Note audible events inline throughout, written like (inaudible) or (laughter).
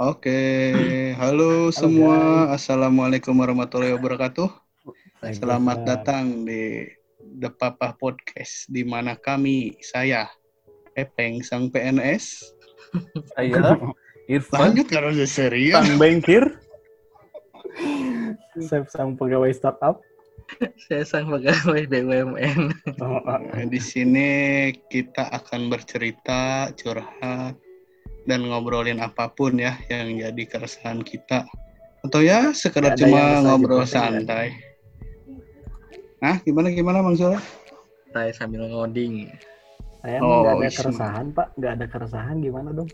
Oke, (clears throat) halo semua. Assalamualaikum warahmatullahi wabarakatuh. Selamat datang di The Papa Podcast, di mana kami, saya, Epeng, sang PNS. Saya (laughs) Irfan Lanjut kalau udah serius. sang bengkir. (laughs) Saya sang pegawai startup. Saya sang pegawai BUMN. Nah, di sini kita akan bercerita, curhat, dan ngobrolin apa pun ya yang jadi keresahan kita. Atau ya sekedar cuma ngobrol juga, ya. santai. Nah, gimana gimana Bang Sule? Saya sambil ngoding. Saya Oh, nggak ada keresahan, Pak. Nggak ada keresahan gimana dong?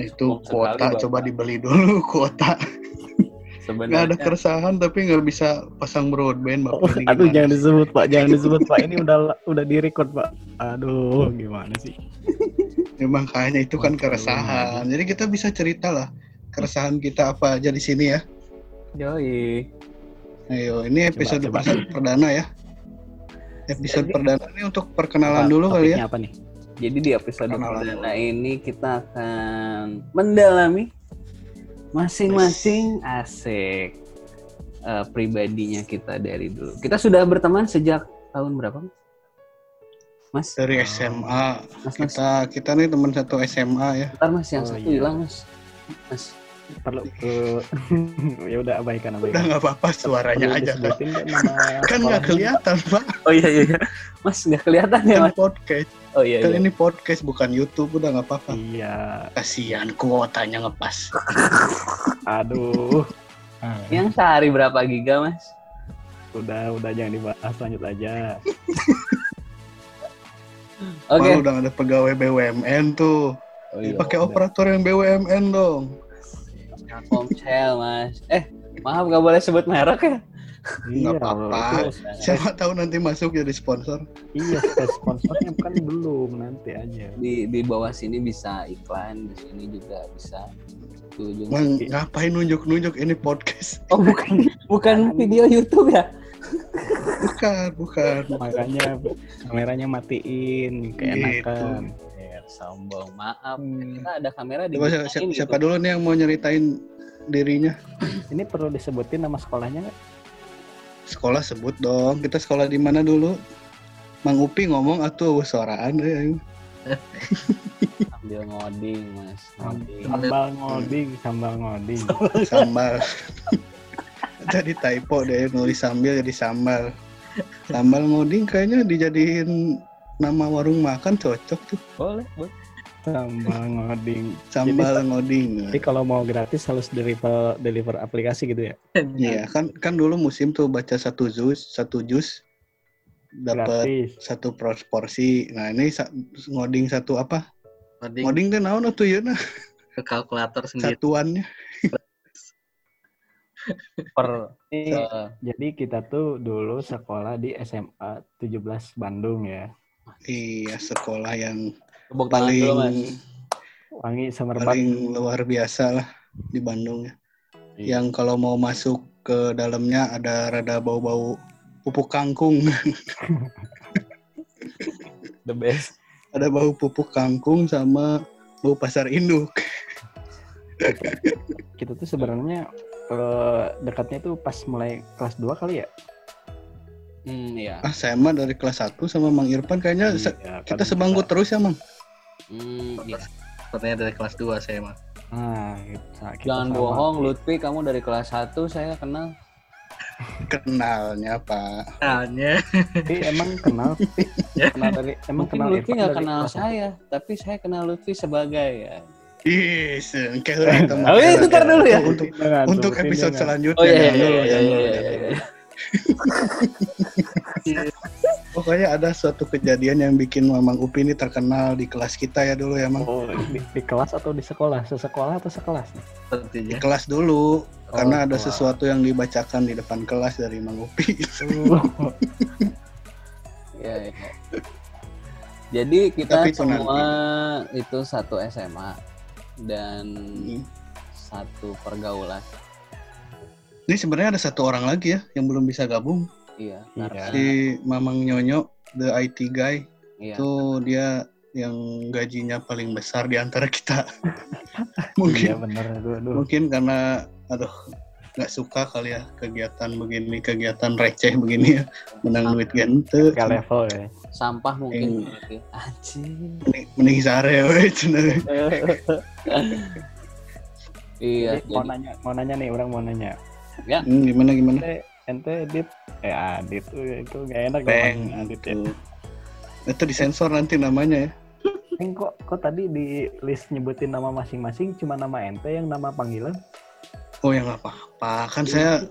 Itu Sekali, kuota, Bapak. coba dibeli dulu (laughs) kuota. Nggak ada Sebenarnya keresahan tapi nggak bisa pasang broadband. Bapak. Oh, aduh gimana jangan disebut, Pak. Jangan disebut, Pak. Ini udah udah di-record, Pak. Aduh, gimana sih? (laughs) Ya, makanya itu kan keresahan. Jadi kita bisa cerita lah keresahan kita apa aja di sini ya. yoi. Ayo, ini episode coba. persa- perdana ya. Episode Jadi- perdana ini untuk perkenalan Apa dulu kali ya. apa nih? Jadi di episode Perkenalan perdana ini kita akan mendalami masing-masing asik eh, pribadinya kita dari dulu. Kita sudah berteman sejak tahun berapa? Mas? Dari Oh. SMA. Mas, mas. Kita kita nih teman satu SMA ya. Bentar mas, yang Oh, satu iya. hilang mas. Mas. Perlu ke (laughs) ya udah abaikan Udah abaikan. nggak apa-apa suaranya Perlu aja kan. (laughs) Kan nggak kelihatan pak. Oh iya iya. iya. Mas nggak kelihatan ya Kan mas? podcast. Oh iya Kan iya. ini podcast bukan YouTube. Udah nggak apa-apa. Iya. Kasihan kuotanya ngepas. (laughs) Aduh. Ah, Yang sehari berapa giga mas? udah udah jangan dibahas lanjut aja. Oke. Malu udah ada pegawai BUMN tuh. Oh, iya. Pakai operator yang BUMN dong. Komsel mas. Eh maaf nggak boleh sebut merek ya? Iya, apa-apa. itu- Siapa tahu nanti masuk jadi sponsor. Iya, sponsornya kan belum nanti aja. Di di bawah sini bisa iklan, di sini juga bisa. Sini. ngapain nunjuk-nunjuk ini podcast? Oh bukan (laughs) bukan video YouTube ya? Bukan, bukan. Makanya kameranya matiin, keenakan. Ya, sombong. Maaf. Hmm, Kita ada kamera di siapa, siapa gitu. dulu nih yang mau nyeritain dirinya? Ini perlu disebutin nama sekolahnya nggak? Sekolah sebut dong. Kita sekolah di mana dulu? Mang Upi ngomong atuh suaraan deh. (laughs) Sambil ngoding mas. Ngoding. Sambal ngoding, sambal ngoding. Sambal. (laughs) jadi typo deh nulis sambil jadi sambal. Sambal ngoding kayaknya dijadiin nama warung makan cocok tuh. Boleh, boleh. Sambal ngoding. Sambal ngoding. Jadi kalau mau gratis harus deliver deliver aplikasi gitu ya? Iya, kan kan dulu musim tuh baca satu jus, satu jus dapat satu pros- porsi. Nah, ini sa- ngoding satu apa? Ngoding Ngoding teh naon atuh ya nah ke kalkulator sendiri. satuannya. Per Ini, eh, jadi kita tuh dulu sekolah di SMA 17 Bandung ya. Iya, sekolah yang tepuk tangan dulu mas. paling Wangi Semerbak. paling luar biasa lah di Bandung ya. Iya. Yang kalau mau masuk ke dalamnya ada rada bau-bau pupuk kangkung. (laughs) The best. ada bau pupuk kangkung sama bau pasar induk. Kita tuh sebenarnya eh, dekatnya tuh pas mulai kelas 2 kali ya? Hmm, iya. Ah, saya mah dari kelas 1 sama Mang Irfan kayaknya se- Iya, kita sebangku terus ya, Mang. Hmm, iya. Sepertinya dari kelas 2 saya mah. Nah, kita, kita Jangan sama. bohong, Lutfi, kamu dari kelas 1 saya kenal. Kenalnya, Pak. Soalnya Tapi emang kenal sih. (laughs) kenal dari emang Mungkin kenal Lutfi nggak kenal saya, tapi saya kenal Lutfi sebagai ya. Ih, sengke heula eta mah. Oh, iya, bentar dulu ya. Untuk Jangan, untuk episode jangan. selanjutnya. Oh iya iya iya iya iya. iya, jangan iya. dulu. Pokoknya ada suatu kejadian yang bikin Mamang Upi ini terkenal di kelas kita ya dulu ya, Mang. Oh, di, di kelas atau di sekolah? Sesekolah atau sekelas? nih? Di kelas dulu. karena ada kelas. sesuatu yang dibacakan di depan kelas dari Mang Upi. Oh, (laughs) Iya, iya. Jadi kita Tapi itu semua itu satu SMA dan Hmm. satu pergaulan. Ini sebenarnya ada satu orang lagi ya yang belum bisa gabung. Iya, Iya. karena Si Mamang Nyonyo, the IT guy. iya. Itu dia yang gajinya paling besar di antara kita. (laughs) mungkin Iya bener. Aduh, aduh. mungkin karena aduh nggak suka kali ya kegiatan begini kegiatan receh begini ya menang duit gente Gak level ya. Sampah Eh. mungkin. berarti. Anjing. mending, sare (laughs) we (laughs) iya, Jadi, mau nanya, mau nanya nih, orang mau nanya. Hmm, gimana gimana Ente, ente edit, eh adit itu gak enak Peng adit ya. itu disensor nanti namanya ya Peng, kok, kok tadi di list nyebutin nama masing-masing cuma nama ente yang nama panggilan? Oh ya nggak apa-apa kan saya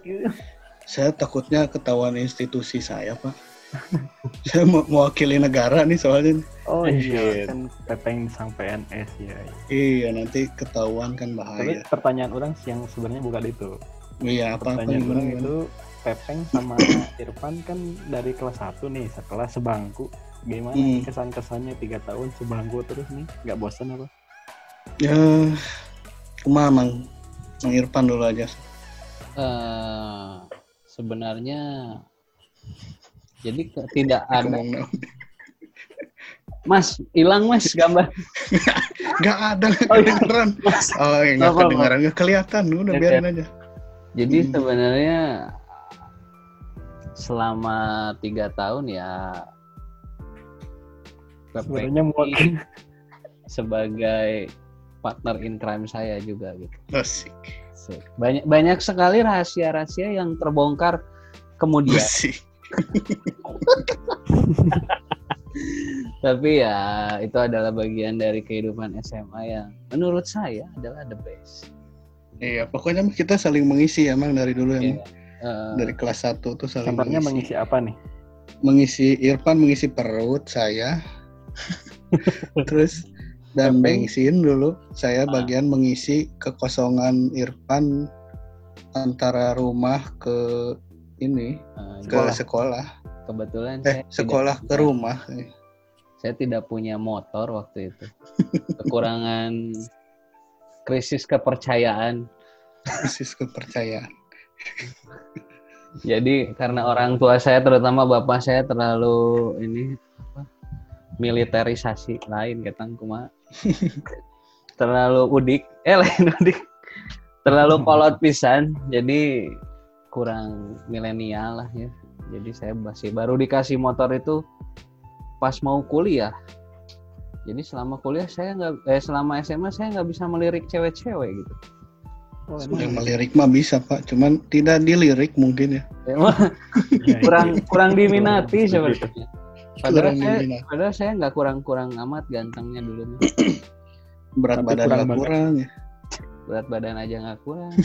saya takutnya ketahuan institusi saya pak (laughs) saya mau mewakili negara nih soalnya Oh Shit. iya, kan Pepeng sang PNS ya. iya nanti ketahuan kan Tapi bahaya pertanyaan orang yang sebenarnya bukan itu. iya apa apa Pertanyaan gimana, orang gimana? itu Pepeng sama (coughs) Irfan kan dari kelas 1 nih, setelah sebangku. Gimana Hmm. kesan-kesannya tiga tahun sebangku terus nih? Nggak bosan apa? ya kumaha mang Irfan dulu aja eh, sebenarnya jadi ke- tidak ada. Mas hilang Mas gambar (laughs) nggak ada nggak Oh, iya. kedengeran oh ya, Apa-apa. kedengeran nggak kelihatan udah Oke. biarin aja jadi Hmm. sebenarnya selama tiga tahun ya Sebenarnya sebagai partner in crime saya juga gitu asik Asik. banyak banyak sekali rahasia-rahasia yang terbongkar kemudian asik (laughs) tapi ya itu adalah bagian dari kehidupan SMA yang menurut saya adalah the best iya pokoknya kita saling mengisi ya mang dari dulu ya Iya. Eh, dari kelas 1 tuh saling mengisi. mengisi apa nih? mengisi Irfan mengisi perut saya (laughs) terus dan bensin dulu. Saya Ah. bagian mengisi kekosongan Irfan antara rumah ke ini eh, ke sekolah. sekolah. Kebetulan eh saya tidak sekolah ke punya- rumah. Saya tidak punya motor waktu itu. Kekurangan (laughs) krisis kepercayaan. Krisis kepercayaan. Jadi karena orang tua saya terutama bapak saya terlalu ini apa, militerisasi lain ketang kuma (laughs) terlalu udik. Eh lain udik. Terlalu kolot pisan jadi kurang milenial lah ya. Jadi saya masih baru dikasih motor itu pas mau kuliah. Jadi selama kuliah saya nggak eh selama SMA saya nggak bisa melirik cewek-cewek gitu. Oh, yang melirik mah bisa pak. Cuman tidak dilirik mungkin ya. Emang (laughs) kurang kurang diminati sebenarnya padahal Kurang saya padahal saya nggak kurang-kurang amat gantengnya dulu (clears throat) berat Tapi badan kurang nggak banget. kurang ya (laughs) berat badan aja nggak kurang (laughs)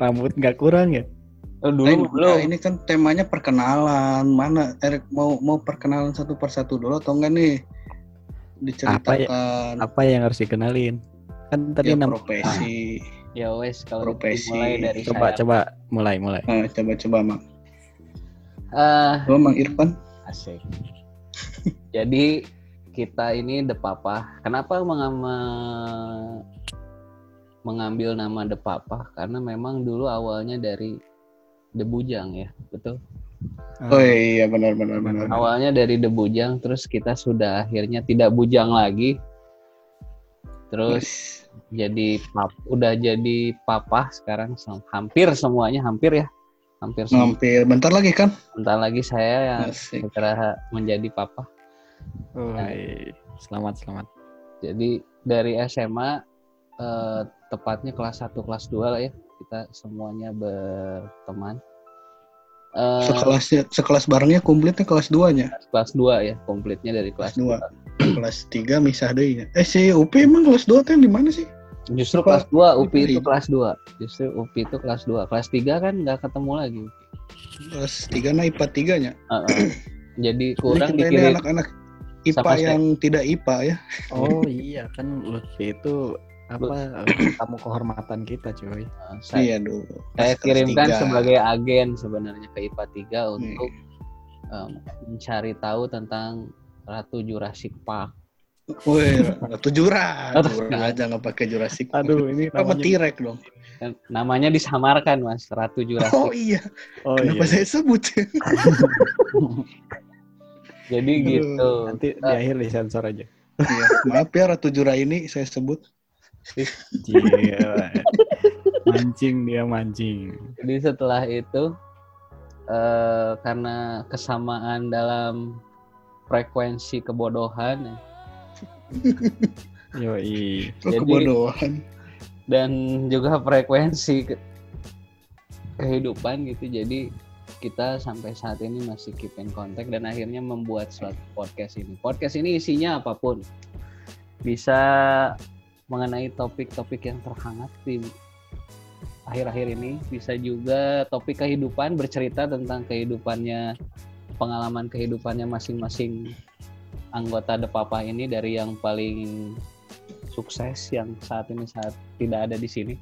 Rambut nggak kurang ya? oh, dulu mah belum nah, ini kan temanya perkenalan mana Erik mau mau perkenalan satu persatu dulu atau enggak nih diceritakan Apa yang harus dikenalin? Kan tadi ya, profesi ya wes kalau gitu Profesi. mulai dari coba saya coba mulai mulai. Ah. nah, coba-coba mang Eh, Lo mang Irfan? asik. Jadi kita ini The Papa. Kenapa mengama- mengambil nama The Papa? Karena memang dulu awalnya dari The Bujang ya. Betul? Oh iya benar benar benar. Awalnya dari The Bujang terus kita sudah akhirnya tidak bujang lagi. Terus Terus? jadi pap, udah jadi papa sekarang hampir semuanya hampir ya hampir hampir. Bentar lagi kan? Bentar lagi saya yang segera menjadi papa. Woi, selamat selamat. jadi dari SMA eh, tepatnya kelas 1 kelas 2 lah ya kita semuanya berteman. Eh, sekelasnya sekelas barengnya komplitnya kelas 2 nya kelas 2 ya komplitnya dari kelas Kelas dua. 2 kelas 3 misah deh ya. eh si Upi emang kelas 2 tuh di mana sih Justru Apa? kelas 2 UPI Itu iya. kelas 2. Justru UPI itu kelas 2. Kelas 3 kan nggak ketemu lagi. kelas 3 nah IPA 3 nya Heeh. (clears throat) Jadi kurang ini dikirim anak-anak IPA Sama saya. yang tidak IPA ya Oh (laughs) iya kan Lutfi itu apa tamu kehormatan kita cuy. eh, saya, iya dulu saya kirimkan tiga. sebagai agen sebenarnya ke IPA 3 Nih. untuk em, mencari tahu tentang Ratu Jurassic Park. Wih, Ratu Jura, Ratu Jura aja nggak pakai Jurassic. Aduh ini Apa namanya. T-Rex dong? Namanya disamarkan Mas, Ratu Oh Jurassic. iya, Oh kenapa iya. saya sebut? (laughs) Jadi Aduh. gitu. Nanti di akhir disensor aja. Iya, maaf ya Ratu Juraini saya sebut. Gila. mancing dia mancing. Jadi setelah itu eh, karena kesamaan dalam frekuensi kebodohan ya, (laughs) Yoi. Jadi- kebodohan. dan juga frekuensi ke- kehidupan gitu. Jadi kita sampai saat ini masih keep in contact dan akhirnya membuat suatu podcast ini. Podcast ini isinya apa pun. Bisa mengenai topik-topik yang terhangat di akhir-akhir ini, bisa juga topik kehidupan bercerita tentang kehidupannya pengalaman kehidupannya masing-masing anggota The Papa ini dari yang paling sukses yang saat ini saat tidak ada di sini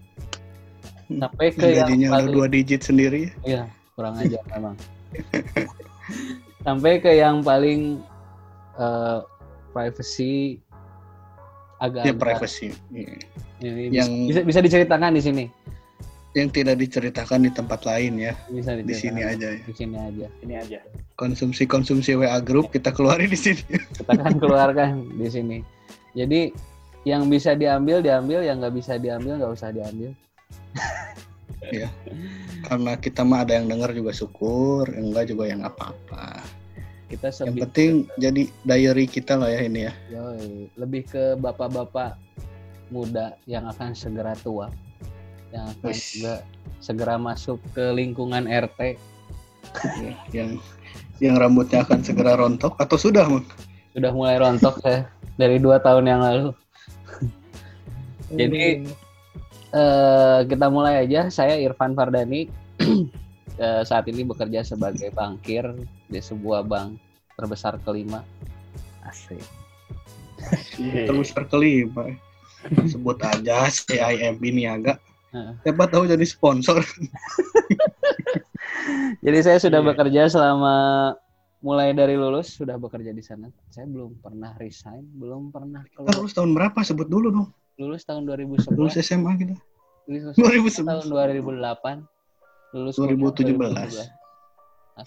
sampai ke yang Gajinya udah paling dua digit sendiri. Iya, kurang aja (laughs) memang. Sampai ke yang paling eh, privacy agak Ya privacy. Iya. ini Yang- bisa bisa diceritakan di sini. Yang tidak diceritakan di tempat lain ya. Bisa Di sini aja ya. Di sini aja. Ini aja. Konsumsi-konsumsi WA group kita keluarin di sini. (laughs) Kita kan keluarkan di sini. Jadi yang bisa diambil diambil, yang nggak bisa diambil nggak usah diambil. (laughs) Karena kita mah ada yang denger juga syukur, yang enggak juga yang apa-apa. Kita Yang penting jadi diary kita lah ya ini ya. Yoi, lebih ke bapak-bapak muda yang akan segera tua, yang akan juga segera masuk ke lingkungan RT. Ya, yang yang rambutnya akan segera rontok atau sudah Mang? Sudah mulai rontok saya dari dua tahun yang lalu. Jadi eh, kita mulai aja. Saya Irfan Fardani. (clears throat) Eh, saat ini bekerja sebagai bankir di sebuah bank terbesar kelima. Asik. terus kelima. Sebut aja CIMB Niaga. Siapa tahu jadi sponsor. (laughs) Jadi saya sudah Iya. bekerja selama mulai dari lulus sudah bekerja di sana. Saya belum pernah resign, belum pernah keluar. lulus tahun berapa? Sebut dulu dong. Lulus tahun Lulus 2011, SMA kita. lulus 2011. tahun 2008, lulus 2017. kuliah 2017. Ah.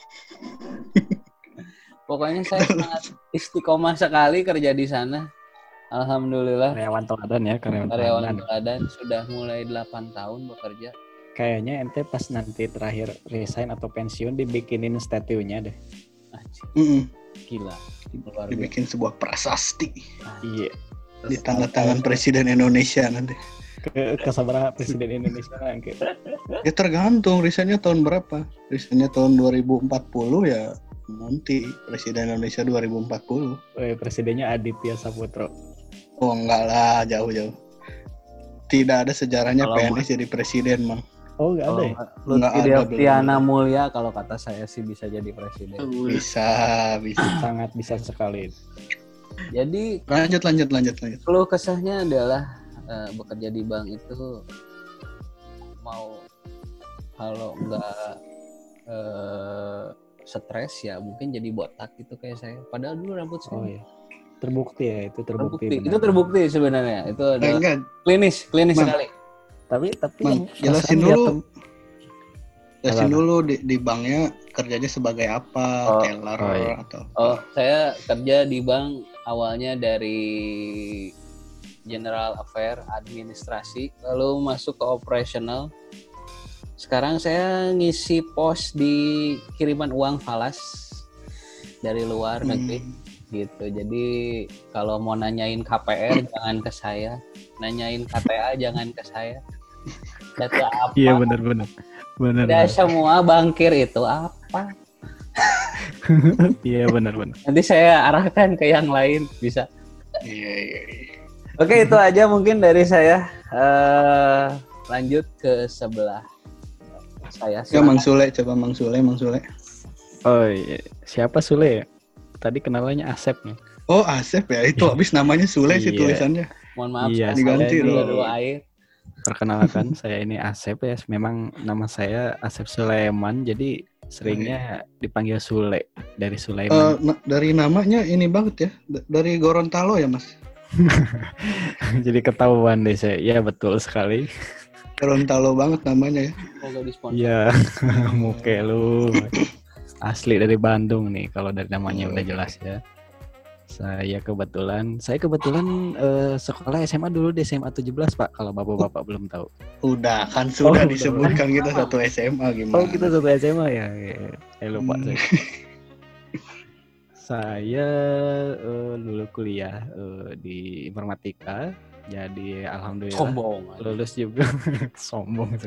Pokoknya saya sangat (laughs) istiqomah sekali kerja di sana. Alhamdulillah Karyawan teladan ya, karyawan, karyawan teladan. teladan sudah mulai 8 tahun bekerja. Kayaknya ente pas nanti terakhir resign atau pensiun dibikinin statue-nya deh. Anjing, Mm-mm. gila. Luar biasa. Dibikin sebuah prasasti Iya. di tanda tangan Presiden Indonesia nanti. Ke kesabaran Presiden Indonesia nanti. Ya tergantung risetnya tahun berapa. Risetnya tahun 2040 ya nanti Presiden Indonesia 2040. Weh, presidennya Aditya Saputro. Oh enggak lah, jauh-jauh. Tidak ada sejarahnya Kalau PNS jadi presiden, Mang. Oh, enggak ada Kalau ya? Lutfi Nggak ada, Deltiana. Mulia kalau kata saya sih bisa jadi presiden. Bisa, bisa. Sangat bisa sekali. Jadi Lanjut, lanjut, lanjut, lanjut. keluh kesahnya adalah eh, bekerja di bank itu mau kalau nggak eh, stres ya mungkin jadi botak gitu kayak saya. Padahal dulu rambut saya Oh iya. Terbukti ya, itu terbukti. terbukti. benar. Itu terbukti sebenarnya. Itu Eh, adalah enggak, klinis, klinis Mang. sekali. Tapi tapi yang jelasin dulu. tem- jelasin dulu di, di banknya kerjanya sebagai apa, Oh, teller oh iya. atau Oh, saya kerja di bank awalnya dari General Affair administrasi, lalu masuk ke operational. Sekarang saya ngisi pos di kiriman uang falas dari luar Hmm, negeri gitu. Jadi kalau mau nanyain KPR (clears throat) jangan ke saya, nanyain KTA jangan ke saya. (laughs) Data apa? Iya benar benar. Benar. Udah benar. semua bankir itu apa? (laughs) Iya benar benar. Nanti saya arahkan ke yang lain bisa. Iya, iya, iya. Oke itu aja mungkin dari saya. eh lanjut ke sebelah saya. Ya, Mang. Sule, coba Mang Sule, Mang Sule. Oh iya. Siapa Sule ya? Tadi kenalannya Asep nih. Oh, Asep ya, itu habis namanya Sule sih Iya. tulisannya. Mohon maaf Iya, saya diganti air. Perkenalkan (laughs) saya ini Asep ya. Memang nama saya Asep Sulaiman. Jadi seringnya dipanggil Sule dari Eh, Sulaiman. na- dari namanya ini banget ya, D- dari Gorontalo ya, Mas. (laughs) Jadi ketahuan deh saya. Iya betul sekali. Gorontalo banget namanya ya. Disponsor. Iya. (laughs) Muke lu. Asli dari Bandung nih kalau dari namanya udah jelas ya. Saya kebetulan, saya kebetulan eh, sekolah SMA dulu di SMA 17 Pak, kalau bapak-bapak belum tahu. Udah kan sudah udah. disebutkan kita satu SMA gimana? Oh kita satu SMA ya, ya. saya lupa. Hmm. saya. Saya eh, dulu kuliah eh, di informatika, jadi alhamdulillah Sombong. lulus juga (laughs) sombong.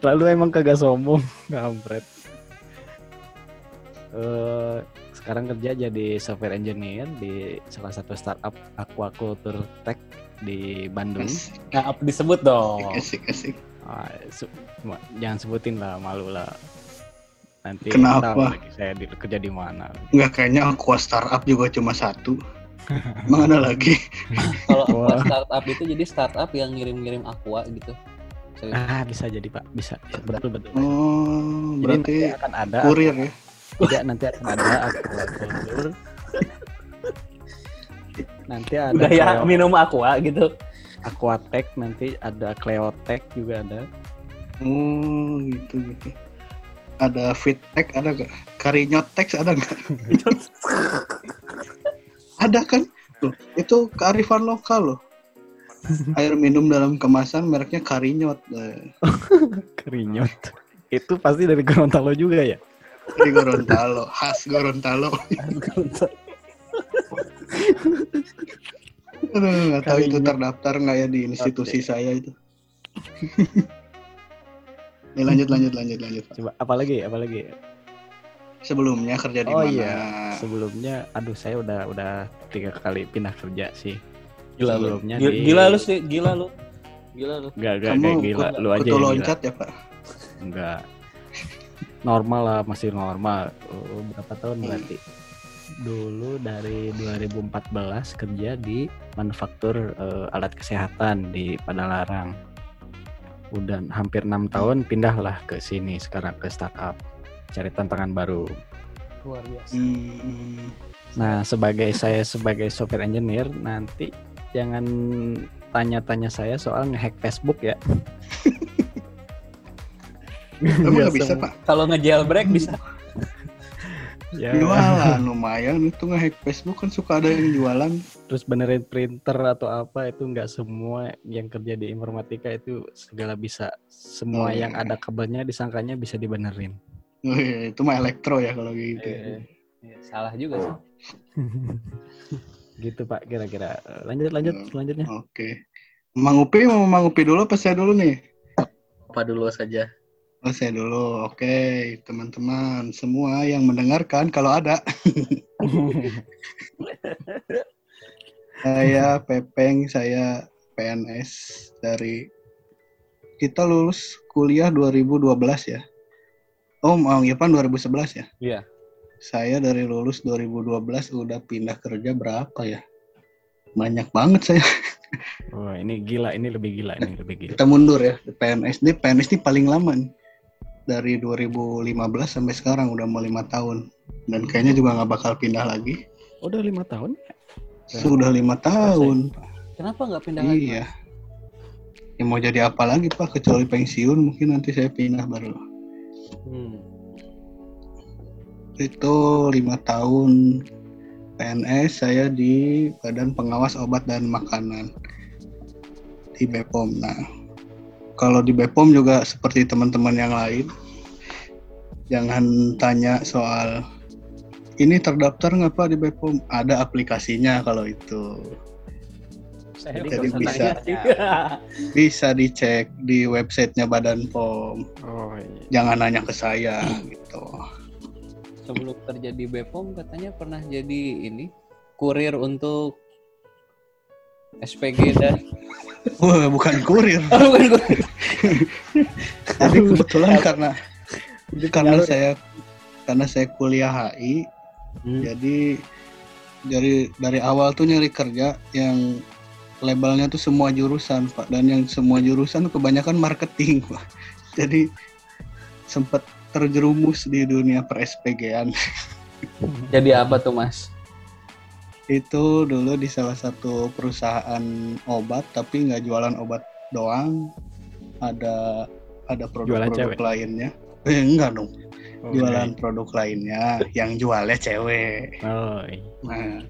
Lalu emang kagak sombong, kampret. Eh sekarang kerja jadi software engineer di salah satu startup aquaculture tech di Bandung. Asik, Nah, apa disebut dong? asik, asik. Ah, su- ma- jangan sebutin lah, malu lah. Nanti Kenapa? tahu lagi saya di, kerja di mana. Nggak kayaknya aqua startup juga cuma satu. Emang ada lagi? (laughs) Kalau aqua startup itu jadi startup yang ngirim-ngirim aqua gitu. Serius. Ah bisa jadi pak, bisa, betul betul. Oh, Jadi berarti akan ada kurir ya? Tidak nanti akan ada aquaculture. nanti ada Udah ya Cleo- minum aqua gitu. aquatech nanti ada Cleotech juga ada. Oh, gitu gitu. Ada fittek ada nggak? Karinyotex ada nggak? (laughs) ada kan? Tuh, itu kearifan lokal loh. Air minum dalam kemasan mereknya Karinyot. Eh, (laughs) Kerinyot. Itu pasti dari Gorontalo juga ya? Di Gorontalo, khas Gorontalo. Aduh, nggak tahu itu terdaftar nggak ya di institusi saya itu. Nih lanjut lanjut lanjut lanjut. Coba apalagi apalagi Sebelumnya kerja di Oh, mana? iya. sebelumnya aduh saya udah udah tiga kali pindah kerja sih. Gila lu. Sebelumnya Gila, di- gila lu sih, gila lu. Gila lu. Enggak enggak Kamu kayak gila lu aja kutu yang gila. loncat ya pak? Enggak. Normal lah, masih normal. Oh, berapa tahun Hmm. berarti? Dulu dari 2014 kerja di manufaktur eh, alat kesehatan di Padalarang. Udah hampir enam tahun pindahlah ke sini sekarang ke startup cari tantangan baru. Luar biasa. Hmm, Nah, sebagai saya sebagai software engineer nanti jangan tanya-tanya saya soal ngehack Facebook ya. (laughs) Emang Nggak nggak bisa pak? Kalau nge-jailbreak bisa. Ya, Jualan lumayan itu nge-hack Facebook kan suka ada yang jualan. terus benerin printer atau apa itu nggak semua yang kerja di informatika itu segala bisa. Semua Oh, iya. yang ada kabelnya disangkanya bisa dibenerin. Oh, iya, itu mah elektro ya kalau gitu. Eh, eh, salah juga sih. (laughs) gitu Pak kira-kira. Lanjut lanjut Hmm. selanjutnya. Oke. Mang Upi mau Mang Upi dulu apa saya dulu nih? Apa dulu saja? Oh, saya dulu. Oke, teman-teman semua yang mendengarkan kalau ada. (laughs) saya Pepeng, saya PNS dari kita lulus kuliah 2012 ya. Oh, Mang Irfan 2011 ya? Iya. Saya dari lulus 2012 udah pindah kerja berapa ya? Banyak banget saya. Oh, ini gila, ini lebih gila, ini lebih gila. Kita mundur ya. PNS ini PNS ini paling lama nih. Dari 2015 sampai sekarang udah mau lima tahun. Dan kayaknya juga nggak bakal pindah lagi. Udah lima tahun? Sudah lima tahun. Kenapa nggak pindah lagi? Iya. Ya mau jadi apa lagi Pak kecuali pensiun mungkin nanti saya pindah baru. Hmm. Itu lima tahun PNS saya di Badan Pengawas Obat dan Makanan di BPOM. Nah, kalau di BPOM juga seperti teman-teman yang lain, jangan tanya soal ini terdaftar nggak Pak di BPOM? Ada aplikasinya kalau itu. Saya Jadi bisa. (laughs) Bisa dicek di websitenya Badan POM. Oh, iya. Jangan nanya ke saya gitu. Sebelum kerja di Bepom katanya pernah jadi ini kurir untuk SPG dan Wah, bukan kurir. (laughs) oh, bukan kurir. (laughs) Jadi kebetulan karena karena saya karena saya kuliah HI, Hmm. jadi dari dari awal tuh nyari kerja yang labelnya tuh semua jurusan pak dan yang semua jurusan tuh kebanyakan marketing pak. (laughs) Jadi sempat terjerumus di dunia per SPG-an. Jadi apa tuh Mas? Itu dulu di salah satu perusahaan obat tapi nggak jualan obat doang, ada ada Jualan produk-produk lainnya. Eh enggak dong. jualan produk lainnya yang jualnya cewek. Oh, iya. Nah,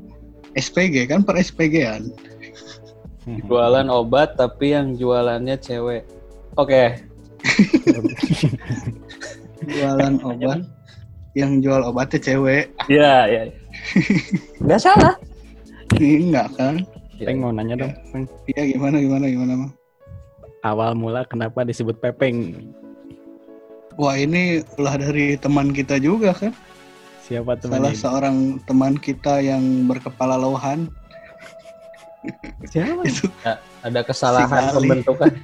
SPG kan per SPG-an. Jualan obat tapi yang jualannya cewek. Oke. (laughs) Jualan obat yang jual obatnya cewek. Iya, iya. (laughs) Nggak salah. Ini enggak kan? Peng mau nanya dong, Peng. Iya gimana gimana gimana, Mang? Awal mula kenapa disebut Pepeng? Wah, ini ulah dari teman kita juga kan? Siapa teman Salah ini? seorang teman kita yang berkepala lohan. Siapa? (laughs) Itu Ada kesalahan Si pembentukan. (laughs)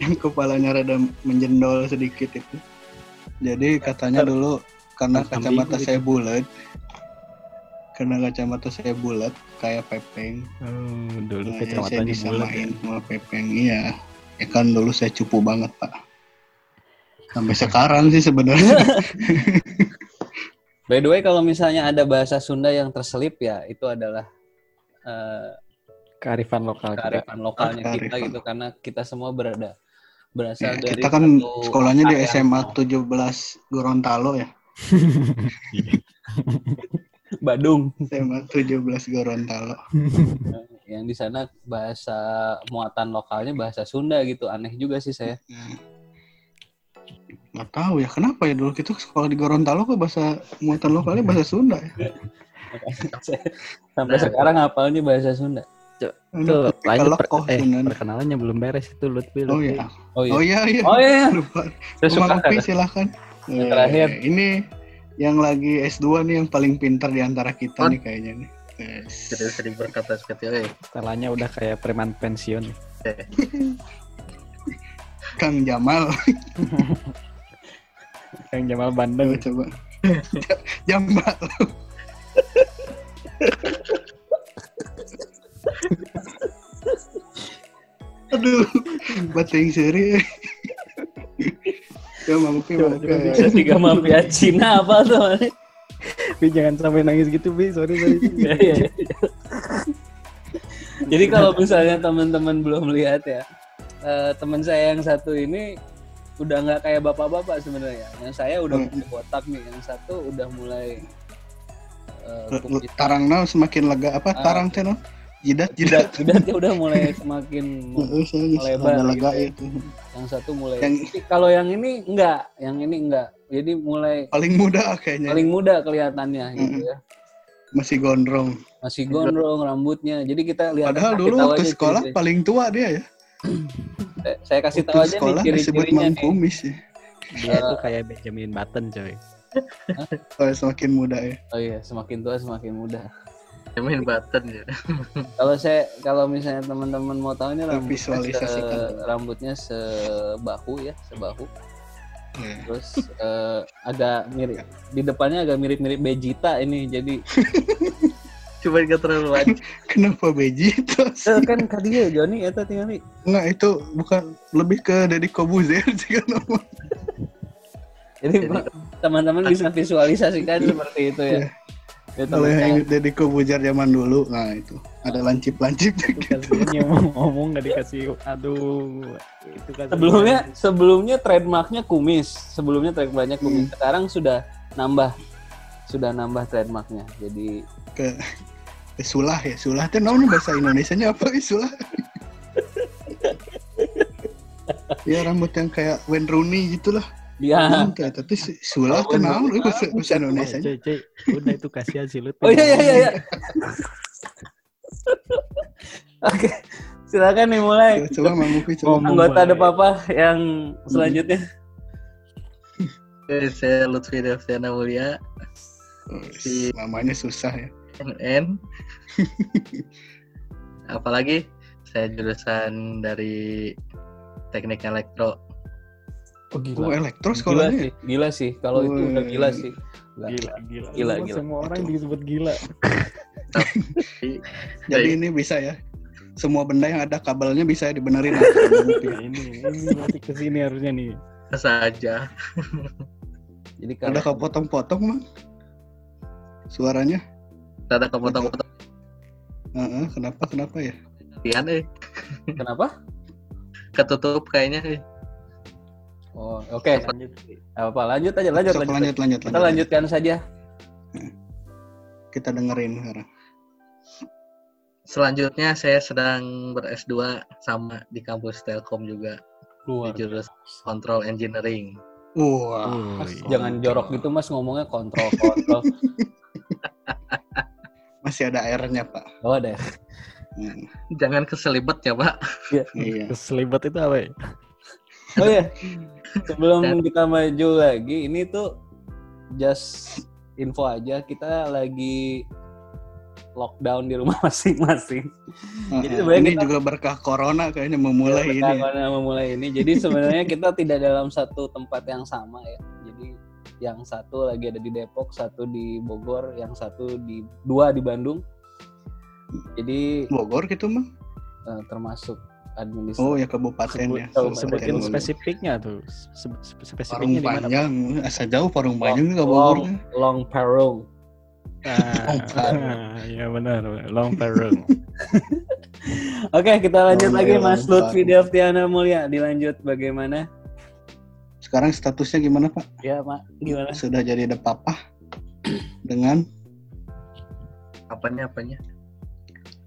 yang kepalanya rada menjendol sedikit itu. Jadi katanya dulu karena kacamata gitu. saya bulat, karena kacamata saya bulat kayak pepeng, Oh, dulu nah, ya saya kacamatanya bulat. ya. disamain sama pepeng. Iya, ya kan dulu saya cupu banget pak. Sampai sekarang sih sebenarnya. (laughs) By the way, kalau misalnya ada bahasa Sunda yang terselip ya, itu adalah eh, Kearifan lokal kita. kearifan lokalnya kita Kearifan. gitu karena kita semua berada berasal Ya, dari kita kan sekolahnya di. SMA 17 Gorontalo ya. Badung SMA 17 Gorontalo. yang di sana bahasa muatan lokalnya bahasa Sunda gitu aneh juga sih saya Nah, nggak tahu ya kenapa ya dulu kita sekolah di Gorontalo kok bahasa muatan lokalnya bahasa Sunda ya. (laughs) sampai sekarang hafalnya bahasa Sunda ketika lanjut per- eh, perkenalannya belum beres itu Lutfi. Oh iya. oh iya Oh iya iya. oh iya Lupa. saya suka kan silahkan. Yang Eh, terakhir. Ini yang lagi S2 nih yang paling pintar di antara kita Oh. nih kayaknya nih. Yes. Tidak sering berkata seperti itu. Eh, Setelahnya udah kayak preman pensiun. (laughs) Kang Jamal. (laughs) Yang Jamal Coba, Bandeng. coba. Ja- (laughs) Jamal. Aduh, bating seri. Ya. Coba, bisa tiga mafia (laughs) Cina apa tuh Bi jangan sampai nangis gitu Bi, sorry sorry. (laughs) Iya, iya, iya. Jadi kalau misalnya teman-teman belum lihat ya, eh, teman saya yang satu ini udah nggak kayak bapak-bapak sebenarnya. Yang saya udah Hmm. mulai botak nih, yang satu udah mulai eh, kumis. Tarangna semakin lega apa Ah. tarang teh? (laughs) Jidat Jidat, jidat. jidatnya udah mulai semakin (laughs) Melebar gitu ya. itu. yang satu mulai. Yang- Kalau yang ini enggak, yang ini enggak. Jadi mulai Paling muda kayaknya. paling muda kelihatannya gitu Mm-mm. ya. Masih gondrong. Masih gondrong rambutnya. Jadi kita lihat Padahal dulu waktu aja sekolah ciri-ciri. paling tua dia ya. Eh, saya kasih tahu aja nih ciri-cirinya nih. Kumis ya. Dia tuh kayak Benjamin Button coy. Oh, semakin muda ya. Oh iya, semakin tua semakin muda. Main button ya. (laughs) Kalau saya kalau misalnya teman-teman mau tahu ini rambutnya, se, Visualisasikan. rambutnya sebahu ya, sebahu. Ya. Terus eh, agak mirip di depannya agak mirip-mirip Vegeta ini. Jadi (laughs) Cuma gak terlalu lanjut. Kenapa Vegeta sih? eh, kan tadi ya Joni eta tinggal Enggak, itu bukan lebih ke Deddy Kobuzer sih kan. Jadi teman-teman bisa visualisasikan (laughs) seperti itu ya. Ya, Kalau teman-teman. yang Deddy Kobuzer zaman dulu, nah itu ada lancip-lancip gitu. Mau ngomong nggak dikasih aduh itu kan sebelumnya sebelumnya trademarknya kumis sebelumnya trademarknya kumis sekarang sudah nambah sudah nambah trademarknya jadi ke ke sulah ya. Sulah teh naon bahasa Indonesianya apa ya sulah? (laughs) ya rambut yang kayak Wayne Rooney gitulah. Dia Kayak tapi si- sulah teh naon eh, bahasa, bahasa Indonesia. Cek, cek. udah itu kasihan sih lu oh iya iya iya, iya. oke silakan nih mulai Coba Mang Upi coba. Anggota ada papa yang selanjutnya Oke, saya Lutfi Devtiana Mulia, Oh, Namanya susah ya. NN. Apalagi saya jurusan dari teknik elektro. Oh Oh, elektro gila sekolahnya. sih gila sih kalau itu udah gila sih gila gila Gila, Semua- gila. semua orang Itu. disebut gila Jadi, ini bisa ya. Semua benda yang ada kabelnya bisa dibenerin. Nah, ini ini berarti ke sini harusnya nih saja. jadi kalau Ada kepotong-potong mang suaranya. Ada kepotong-potong Heeh, kenapa kenapa ya? kalian eh. kenapa Ketutup kayaknya eh. Oh, oke. Lanjut. Apa lanjut aja, lanjut, Sok, lanjut. lanjut, lanjut, Kita lanjutkan saja. Kita dengerin sekarang. Selanjutnya saya sedang ber-S2 sama di kampus Telkom juga Luar. di jurusan Control Engineering. Wah, Mas, Wih. jangan jorok gitu Mas ngomongnya kontrol kontrol. (laughs) masih ada airnya pak. oh, ada. Hmm, Jangan keselibet ya, Pak. iya. Keselibet itu apa ya? Oh ya. (laughs) Sebelum Dan- kita maju lagi, ini tuh just info aja kita lagi lockdown di rumah (laughs) masing-masing. Jadi sebenarnya ini kita- juga berkah corona kayaknya memulai ini. ya. Karena memulai ini. Jadi sebenarnya kita tidak dalam satu tempat yang sama ya. Jadi yang satu lagi ada di Depok, satu di Bogor, yang satu di dua di Bandung. Jadi Bogor gitu mah? eh, termasuk administrasi. Oh ya kabupaten Sebut, ya. Kabupaten sebutin spesifiknya tuh. Se- Parung spesifiknya di mana? Pak? panjang, asa jauh Parung panjang juga long, Bogor. long Parung. Ah, Long Parung. (laughs) Iya benar, Long Parung. (laughs) Oke, kita lanjut Long lagi Parung. Mas Lutfi Devtiana Mulia. Dilanjut bagaimana? Sekarang statusnya gimana Pak? Ya, Mak. Gimana? Sudah jadi ada papa dengan Apanya apanya?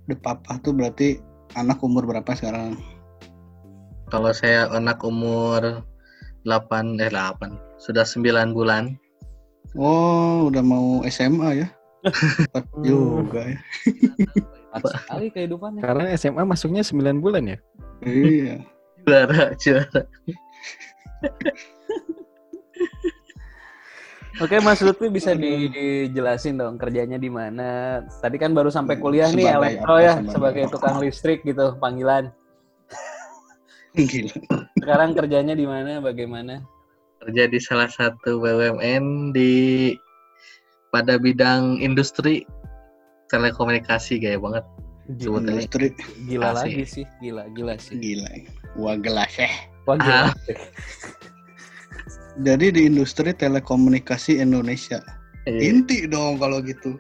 the papa tuh berarti anak umur berapa sekarang? Kalau saya anak umur 8 eh 8 sudah 9 bulan. Oh, udah mau SMA ya? (laughs) Juga ya. Sekali kehidupannya. Karena SMA masuknya 9 bulan ya. Iya. Juara, juara. Oke, Mas Lutfi bisa di- dijelasin dong kerjanya di mana? Tadi kan baru sampai kuliah nih Sebagai elektro apa, ya, sebagai sebagai tukang listrik gitu panggilan. Gila. Sekarang kerjanya di mana? Bagaimana? Kerja di salah satu BUMN di pada bidang industri telekomunikasi kayak banget. Gila, Industri gila Asik. lagi sih, gila, gila sih. gila. Wah gelas eh. Wah, gila. (laughs) Jadi di industri telekomunikasi Indonesia. Iya. Inti dong kalau gitu.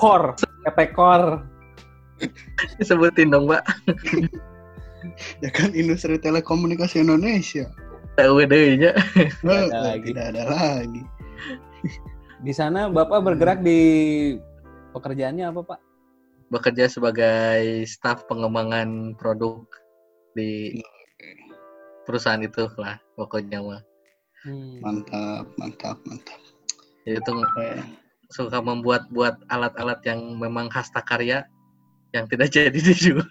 Core, PT Core. Sebutin dong, Mbak. Ya kan industri telekomunikasi Indonesia. TUD-nya. Eh, ada lagi. Tidak ada lagi. Di sana Bapak bergerak di pekerjaannya apa, Pak? Bekerja sebagai staf pengembangan produk di perusahaan itu lah pokoknya mah. Hmm. Mantap, mantap, mantap. Jadi itu Eh, suka membuat-buat alat-alat yang memang hasta karya yang tidak (laughs) jadi dijual.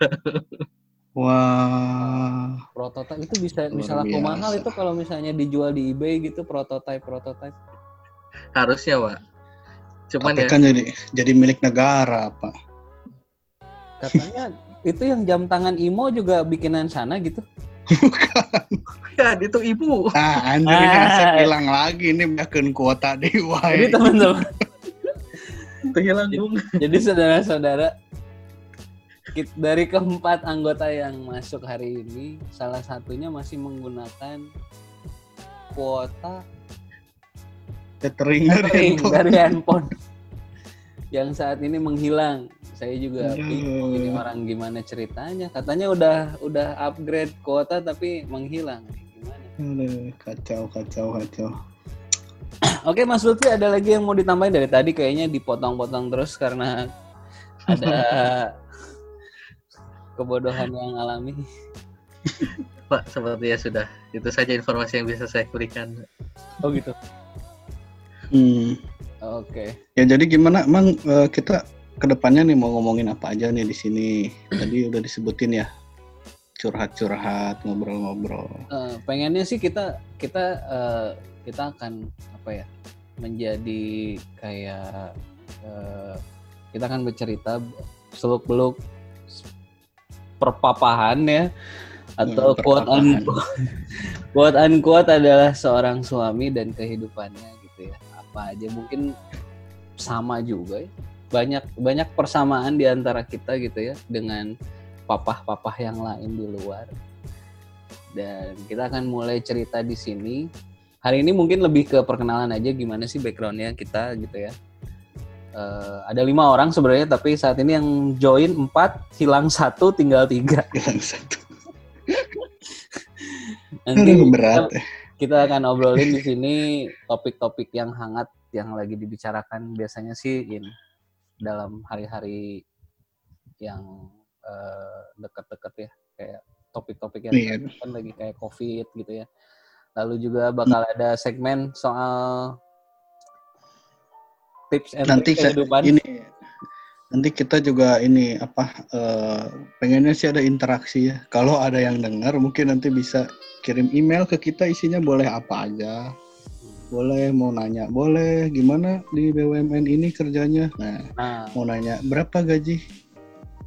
Wah, Prototipe itu bisa Luar bisa laku biasa. mahal itu kalau misalnya dijual di eBay gitu prototipe prototipe. Harusnya, Pak. Cuman tapi ya kan jadi jadi milik negara, Pak. Katanya itu yang jam tangan Imo juga bikinan sana gitu. ya itu ibu. Ah, anjir ini Ah. asep hilang lagi nih biarkan kuota dewa. Jadi teman-teman, Itu hilang, Bung. jadi saudara-saudara kit- dari keempat anggota yang masuk hari ini, salah satunya masih menggunakan kuota Catering dari catering handphone. dari handphone yang saat ini menghilang. Saya juga Ya. bingung ini orang gimana ceritanya. Katanya udah udah upgrade kuota tapi menghilang. Gimana? Aduh, kacau, kacau, kacau. (clears throat) Oke Mas Lutfi ada lagi yang mau ditambahin dari tadi kayaknya dipotong-potong terus karena (laughs) ada kebodohan yang alami. (laughs) Pak, sepertinya sudah. Itu saja informasi yang bisa saya berikan. Oh gitu. Hmm. Oke. Ya jadi gimana, emang eh, kita ke depannya nih mau ngomongin apa aja nih di sini? (clears throat) Tadi udah disebutin ya, curhat-curhat, ngobrol-ngobrol. Eh, pengennya sih kita kita eh, kita akan apa ya menjadi kayak eh, kita akan bercerita seluk beluk perpapahan ya atau quote unquote quote unquote adalah seorang suami dan kehidupannya apa aja mungkin sama juga ya banyak banyak persamaan di antara kita gitu ya dengan papah-papah yang lain di luar dan kita akan mulai cerita di sini hari ini mungkin lebih ke perkenalan aja gimana sih backgroundnya kita gitu ya Eh, ada lima orang sebenarnya tapi saat ini yang join empat hilang satu tinggal tiga Yang satu. nanti (laughs) berat. eh. Kita akan obrolin di sini topik-topik yang hangat yang lagi dibicarakan biasanya sih ini dalam hari-hari yang eh, dekat-dekat ya. Kayak topik-topik yang Iya. kan lagi kayak covid gitu ya. Lalu juga bakal ada segmen soal tips and nanti kehidupan. ini nanti kita juga ini apa eh, pengennya sih ada interaksi ya. Kalau ada yang dengar mungkin nanti bisa kirim email ke kita isinya boleh apa aja. Boleh mau nanya boleh. Gimana di BUMN ini kerjanya? Nah nah. mau nanya berapa gaji?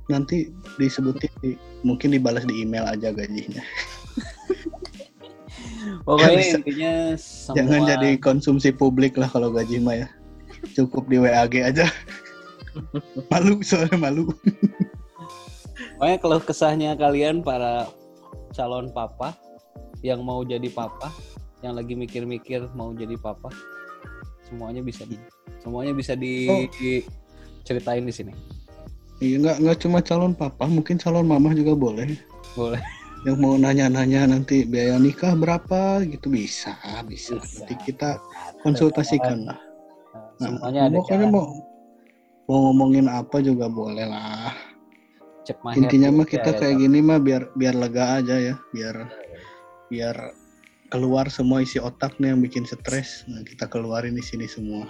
Nanti disebutin di- mungkin dibalas di email aja gajinya. (laughs) Pokoknya bisa. intinya semua jangan jadi konsumsi publik lah kalau gaji mah ya. Cukup di WAG aja malu soalnya malu Pokoknya keluh kesahnya kalian para calon papa yang mau jadi papa, yang lagi mikir-mikir mau jadi papa, semuanya bisa di semuanya bisa di, Oh. ceritain di sini. Iya nggak nggak cuma calon papa, mungkin calon mama juga boleh. Boleh. Yang mau nanya-nanya nanti biaya nikah berapa gitu bisa, bisa. Bisa. Nanti kita konsultasikan lah. Nah, semuanya ada pokoknya mau mau ngomongin apa juga boleh lah. Intinya mah kita ya, kayak ya. gini mah biar biar lega aja ya, biar biar keluar semua isi otak nih yang bikin stres. Nah, kita keluarin di sini semua.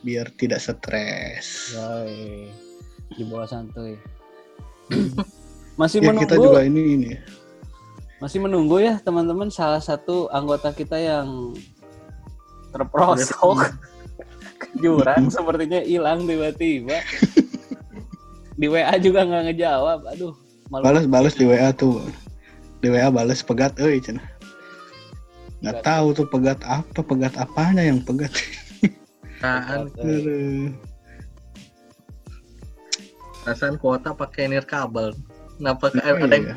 Biar tidak stres. Yoi. di bawah santuy. (clears throat) Masih Ya menunggu kita juga ini ini. masih menunggu ya teman-teman salah satu anggota kita yang terperosok ke jurang sepertinya hilang tiba-tiba. Di WA juga nggak ngejawab. Aduh malu. Balas balas di WA tuh. Di WA balas pegat euy cenah nggak tahu tuh pegat apa pegat apanya yang pegat. Perasaan, Aduh. (laughs) perasaan kuota pakai nirkabel. Kenapa Oh, ada yang iya.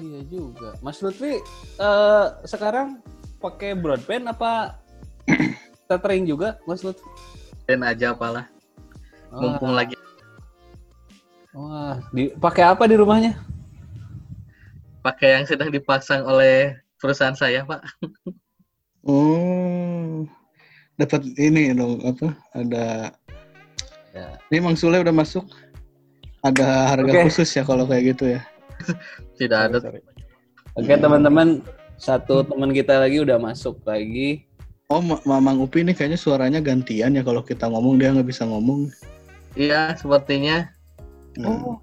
iya juga. Mas Lutfi eh, sekarang pakai broadband apa tethering juga Mas Lutfi dan aja apalah. Mumpung wah, lagi wah di pakai apa di rumahnya pakai yang sedang dipasang oleh perusahaan saya, Pak. oh dapat ini dong apa ada Ya. ini Mang Sule udah masuk ada harga Oke. khusus ya kalau kayak gitu ya Tidak ada. Oke teman-teman, satu teman kita lagi udah masuk lagi. Oh Ma- Mamang Upi ini kayaknya suaranya gantian ya kalau kita ngomong dia nggak bisa ngomong Iya, sepertinya Nah,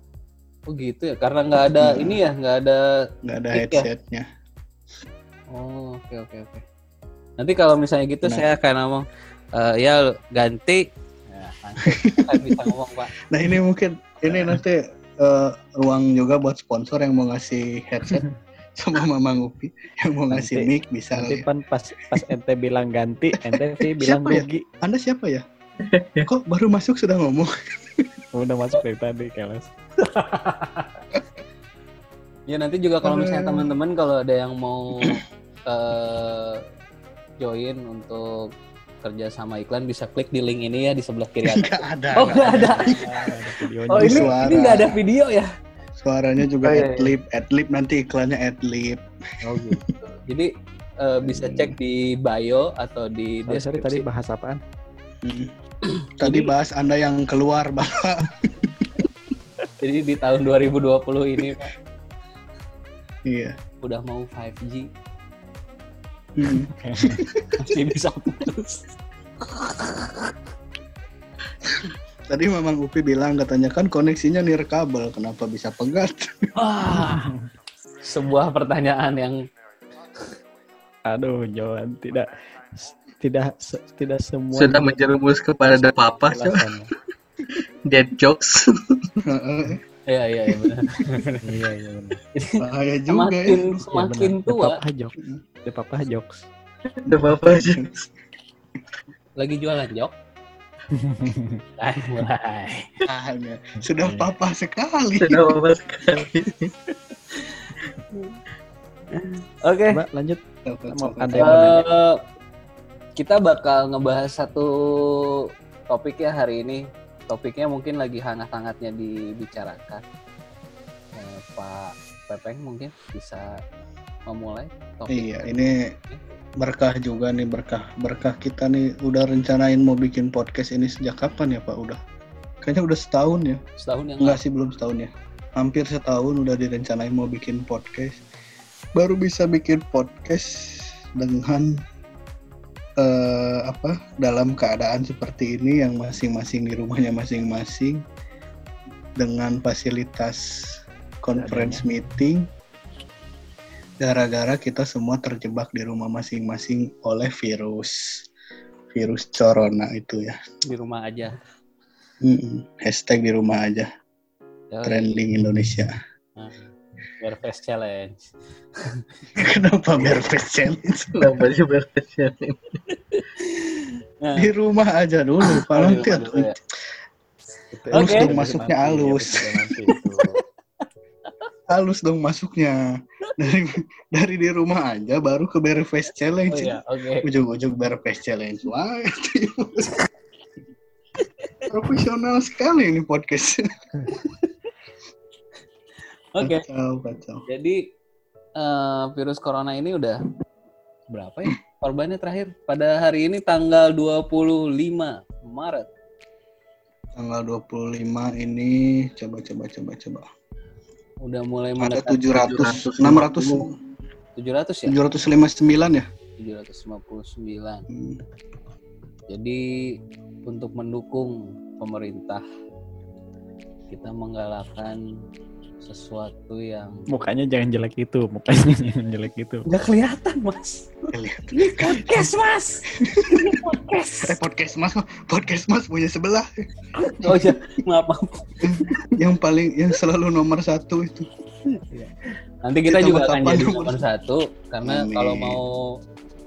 Oh gitu ya, karena nggak ada Hmm. ini ya, nggak ada. nggak ada ya? headsetnya Oh oke oke oke. Nanti kalau misalnya gitu Nah. saya akan ngomong, "Eh, ya ganti. Nah, Saya bisa ngomong pak. (laughs) Nah ini mungkin ini nanti eh, ruang juga buat sponsor yang mau ngasih headset (laughs) sama Mamang Upi yang mau ngasih Nanti- mic bisa Nanti ya. pan pas pas ente bilang ganti, ente sih bilang Siapa ya? rugi. Anda siapa ya? (laughs) Kok baru masuk sudah ngomong? Udah masuk dari tadi keles. Ya nanti juga kalau misalnya teman-teman kalau ada yang mau (clears throat) eh, join untuk kerja sama iklan bisa klik di link ini ya di sebelah kiri atas. Nggak ada. Oh nggak ada. Ada. Oh ini suara. ini nggak ada video ya? Suaranya juga Oh, iya, iya. adlib, adlib nanti iklannya adlib. Oh gitu. Jadi eh, bisa cek di bio atau di Sorry, sorry, tadi deskripsi. bahas apaan? Mm. (clears throat) Tadi bahas Anda yang keluar, Bapak. (laughs) Jadi di tahun 2020 ini Pak, Iya. udah mau 5G Hmm. (laughs) masih bisa putus. (laughs) Tadi Mamang Upi bilang katanya kan koneksinya nirkabel, kenapa bisa pegat? Wah, sebuah pertanyaan yang Aduh, Johan tidak tidak se- tidak semua sudah menjerumus kepada the papa, (laughs) dead jokes. Heeh. (laughs) ya ya ya benar. Iya, iya benar. Bahaya juga ya. Semakin Iya, semakin. The tua Papa jokes. The Papa jokes. the papa jokes. lagi jualan jok. Ah, mulai. Ah, Sudah papa sekali. Sudah papa sekali. Oke. Mbak, lanjut. Ada yang nanya? kita bakal ngebahas satu topik ya hari ini. Topiknya mungkin lagi hangat-hangatnya dibicarakan. Eh, Pak Pepeng mungkin bisa memulai. topik. Iya, ini berkah juga nih berkah berkah kita nih udah rencanain mau bikin podcast ini sejak kapan ya Pak? Udah kayaknya udah setahun ya? setahun yang Enggak sih belum setahun ya. Hampir setahun udah direncanain mau bikin podcast. Baru bisa bikin podcast dengan eh, apa dalam keadaan seperti ini yang masing-masing di rumahnya masing-masing dengan fasilitas conference meeting gara-gara kita semua terjebak di rumah masing-masing oleh virus virus corona itu ya di rumah aja. Mm-mm. hashtag di rumah aja Ya, trending Indonesia Nah, Bear (laughs) Face Challenge. kenapa Berfest challenge Kenapa sih berpikir Nah, di rumah aja dulu nanti iya, bener, ya. Oke. dong masuknya halus. Nanti itu. Halus dong masuknya dari dari di rumah aja baru ke Berfest oh challenge iya, oke. ujung-ujung Berfest challenge wah (laughs) profesional sekali ini podcast Oke. kacau kacau Jadi eh, virus corona ini udah berapa ya? Korbannya terakhir pada hari ini tanggal 25 Maret. tanggal 25 ini coba coba coba coba Udah mulai ada mendekati 700 600 700 ya? 759 ya 759. Hmm. Jadi untuk mendukung pemerintah kita menggalakkan sesuatu yang Mukanya jangan jelek itu, mukanya (laughs) jangan jelek itu. nggak kelihatan mas. lihat Ini podcast mas. Ini podcast. eh podcast mas podcast mas punya sebelah Oh iya, maaf maaf. yang paling yang selalu nomor satu itu Nanti kita, Kita juga akan jadi dulu? nomor satu karena Amin. kalau mau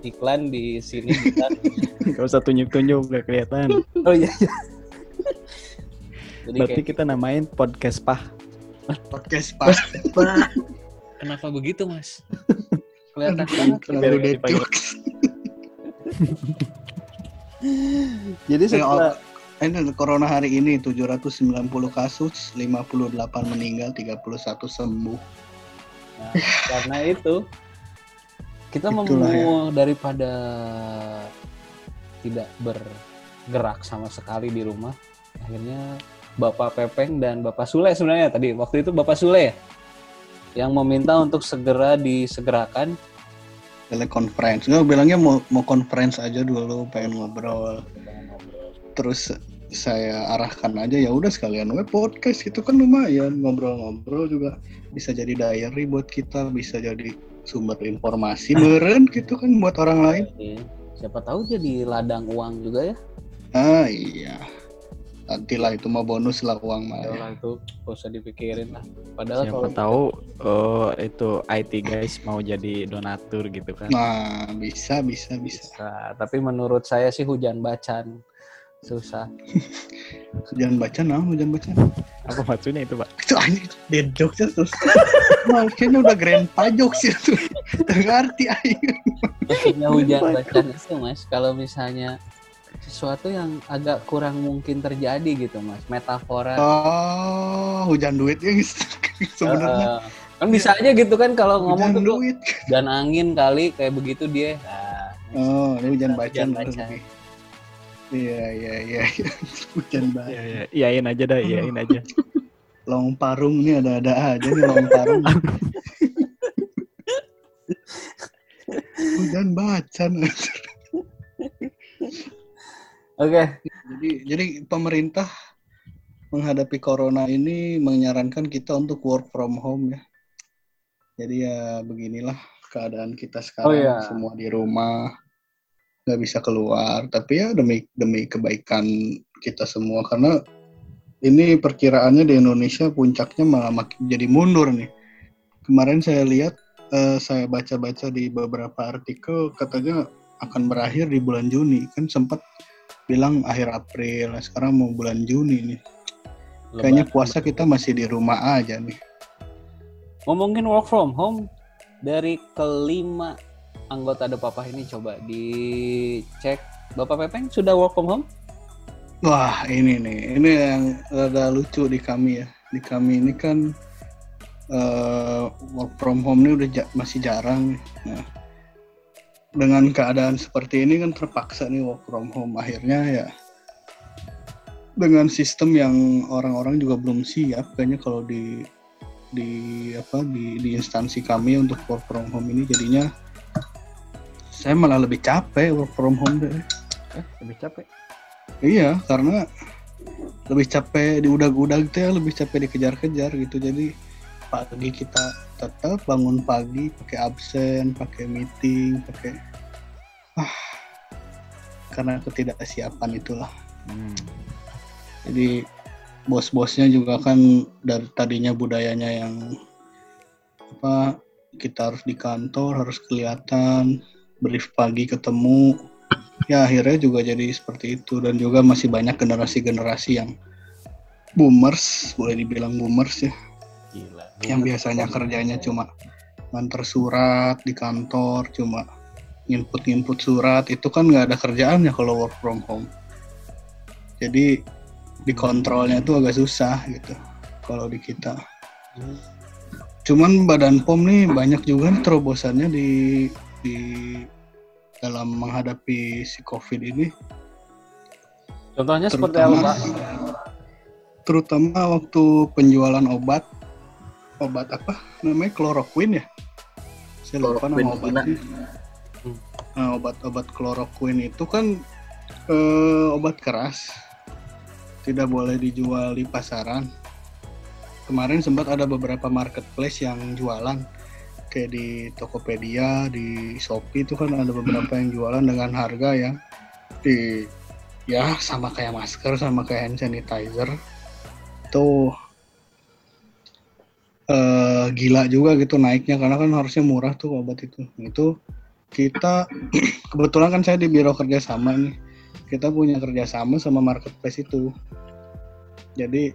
iklan di sini kita (laughs) Gak usah tunjuk-tunjuk, gak kelihatan. oh iya. iya. Jadi Berarti kayak, kita namain podcast pah. Podcast pas kenapa begitu mas? Kelihatan banget. dead dipanggil. jokes. Jadi Eh, oh, ini corona hari ini 790 kasus, 58 meninggal, 31 sembuh. Nah, karena itu kita mau ya. daripada tidak bergerak sama sekali di rumah, akhirnya Bapak Pepeng dan Bapak Sule sebenarnya tadi waktu itu Bapak Sule ya yang meminta untuk segera disegerakan. Telekonferensi. Nggak bilangnya mau mau conference aja dulu, pengen ngobrol. Terus saya arahkan aja ya udah sekalian we podcast itu kan lumayan ngobrol-ngobrol juga bisa jadi diary buat kita, bisa jadi sumber informasi meren gitu kan buat orang lain. Iya. Siapa tahu jadi ladang uang juga ya. Ah iya. Nantilah itu mah bonus lah uang mah. ya. Itu gak usah dipikirin lah. Padahal Siapa kalau tahu oh, itu IT guys mau jadi donatur gitu kan. Nah, bisa bisa bisa. bisa. Tapi menurut saya sih hujan bacan susah. Jangan baca nah, jangan baca. Apa maksudnya itu, Pak? Itu anjing dead jokes terus. Maksudnya udah grandpa jokes itu. Ngerti aing. Maksudnya hujan bacan itu mas, kalau misalnya sesuatu yang agak kurang mungkin terjadi gitu mas, metafora. Oh, hujan duit ya guys. (laughs) Sebenarnya Eh, kan bisa aja gitu kan kalau ngomong hujan tuh duit. dan angin kali kayak begitu dia. Nah, Oh, ini hujan baca. Hujan baca. Iya, iya, iya. (laughs) hujan baca. Iya, iya. Iyain aja dah, iyain aja. (laughs) Long parung nih ada-ada aja nih long parung. hujan bacan. Oke, Jadi jadi pemerintah menghadapi corona ini menyarankan kita untuk work from home ya. Jadi ya beginilah keadaan kita sekarang Oh, iya. semua di rumah nggak bisa keluar. Tapi ya demi demi kebaikan kita semua karena ini perkiraannya di Indonesia puncaknya malah makin jadi mundur nih. Kemarin saya lihat eh, saya baca-baca di beberapa artikel katanya akan berakhir di bulan Juni kan sempat bilang akhir April nah sekarang mau bulan Juni nih kayaknya lebaran. puasa kita masih di rumah aja nih Ngomongin work from home dari kelima anggota The Papa ini coba dicek Bapak Pepeng sudah work from home? wah ini nih ini yang rada lucu di kami ya di kami ini kan eh, work from home ini udah ja- masih jarang nih. nah dengan keadaan seperti ini kan terpaksa nih work from home akhirnya ya dengan sistem yang orang-orang juga belum siap kayaknya kalau di di apa di, di instansi kami untuk work from home ini jadinya saya malah lebih capek work from home deh. Eh, lebih capek. Iya, karena lebih capek diudag-udag teh, lebih capek dikejar-kejar gitu. Jadi pagi kita tetap bangun pagi pakai absen, pakai meeting, pakai ah karena ketidaksiapan itulah. Hmm. Jadi bos-bosnya juga kan dari tadinya budayanya yang apa kita harus di kantor harus kelihatan brief pagi ketemu ya akhirnya juga jadi seperti itu dan juga masih banyak generasi-generasi yang boomers boleh dibilang boomers ya. Yang biasanya kerjanya cuma nganter surat di kantor cuma input-input surat itu kan nggak ada kerjaannya kalau work from home. Jadi dikontrolnya tuh agak susah gitu kalau di kita. Cuman badan pom nih banyak juga nih terobosannya di di dalam menghadapi si covid ini. Contohnya seperti apa, terutama terutama waktu penjualan obat obat apa namanya? Chloroquine ya? Saya lupa nama obatnya. Hmm. nah, obat-obat chloroquine itu kan eh, obat keras. Tidak boleh dijual di pasaran. Kemarin sempat ada beberapa marketplace yang jualan. Kayak di Tokopedia di Shopee itu kan ada beberapa yang jualan dengan harga yang di ya sama kayak masker sama kayak hand sanitizer. Tuh eh gila juga gitu naiknya karena kan harusnya murah tuh obat itu. Itu kita (clears throat) kebetulan kan saya di biro kerjasama nih. Kita punya kerjasama sama marketplace itu. Jadi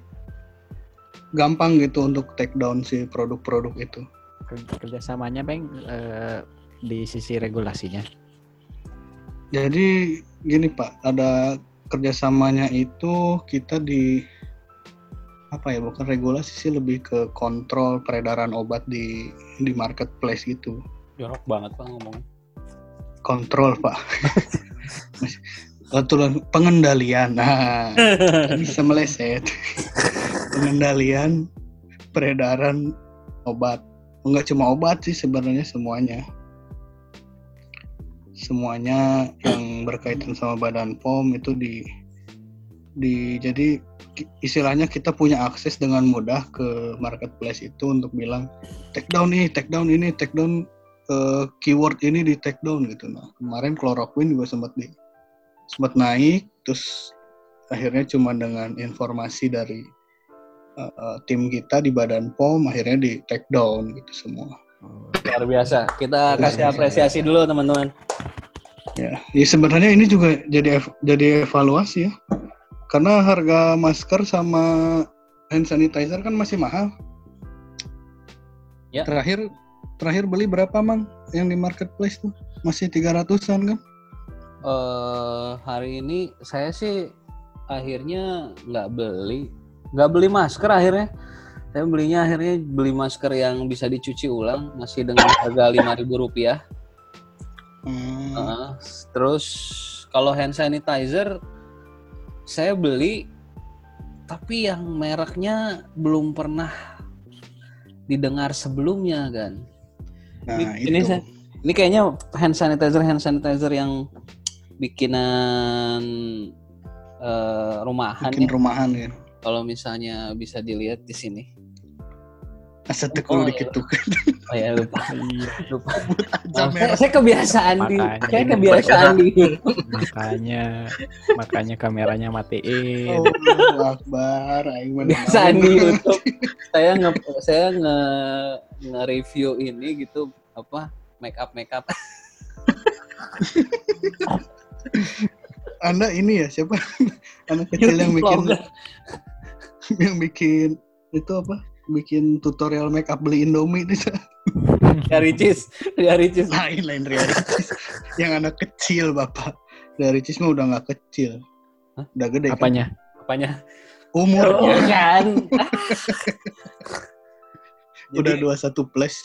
gampang gitu untuk take down si produk-produk itu. Ker- Kerjasamanya Bang eh, di sisi regulasinya. Jadi gini Pak, ada kerjasamanya itu kita di apa ya bukan regulasi sih lebih ke kontrol peredaran obat di di marketplace gitu. Jorok banget Pak ngomong. Kontrol Pak. (laughs) Kebetulan pengendalian. Nah, bisa meleset. (laughs) pengendalian peredaran obat. Enggak cuma obat sih sebenarnya semuanya. Semuanya yang berkaitan sama Badan POM itu di di jadi istilahnya kita punya akses dengan mudah ke marketplace itu untuk bilang take down ini, take down ini, take down eh, keyword ini di take down gitu. Nah, kemarin chloroquine juga sempat di sempat naik terus akhirnya cuma dengan informasi dari eh, eh, tim kita di Badan POM akhirnya di take down gitu semua. Luar biasa. Kita Luar kasih biasa. apresiasi dulu teman-teman. Ya, ya sebenarnya ini juga jadi ev- jadi evaluasi ya. Karena harga masker sama hand sanitizer kan masih mahal. Ya. Terakhir terakhir beli berapa, Mang? Yang di marketplace tuh masih 300-an kan? eh hari ini saya sih akhirnya nggak beli nggak beli masker akhirnya saya belinya akhirnya beli masker yang bisa dicuci ulang masih dengan harga lima ribu rupiah Hmm, Heeh. terus kalau hand sanitizer saya beli tapi yang mereknya belum pernah didengar sebelumnya kan. Nah, ini- ini saya- ini kayaknya hand sanitizer hand sanitizer yang bikinan eh, rumahan bikin ya. rumahan ya. kalau misalnya bisa dilihat di sini Asa (laughs) Oh, tekul iya. dikit tuh. oh ya lupa lupa Aja Oh, saya, saya kebiasaan di Makanya saya kebiasaan di makanya makanya kameranya matiin. Oh, Akbar, kebiasaan di. YouTube (laughs) saya nge saya nge nge review ini gitu apa make up make up Anda ini ya siapa? (laughs) Anak kecil yang bikin yang bikin itu apa? Bikin tutorial make up beli Indomie itu. (laughs) dari Ricis dari Ricis lain lain Ria Ricis. yang anak kecil bapak dari Ricis mah udah nggak kecil Hah? udah gede kan? Apanya? apanya umurnya Oh, kan (laughs) udah Jadi- 21 plus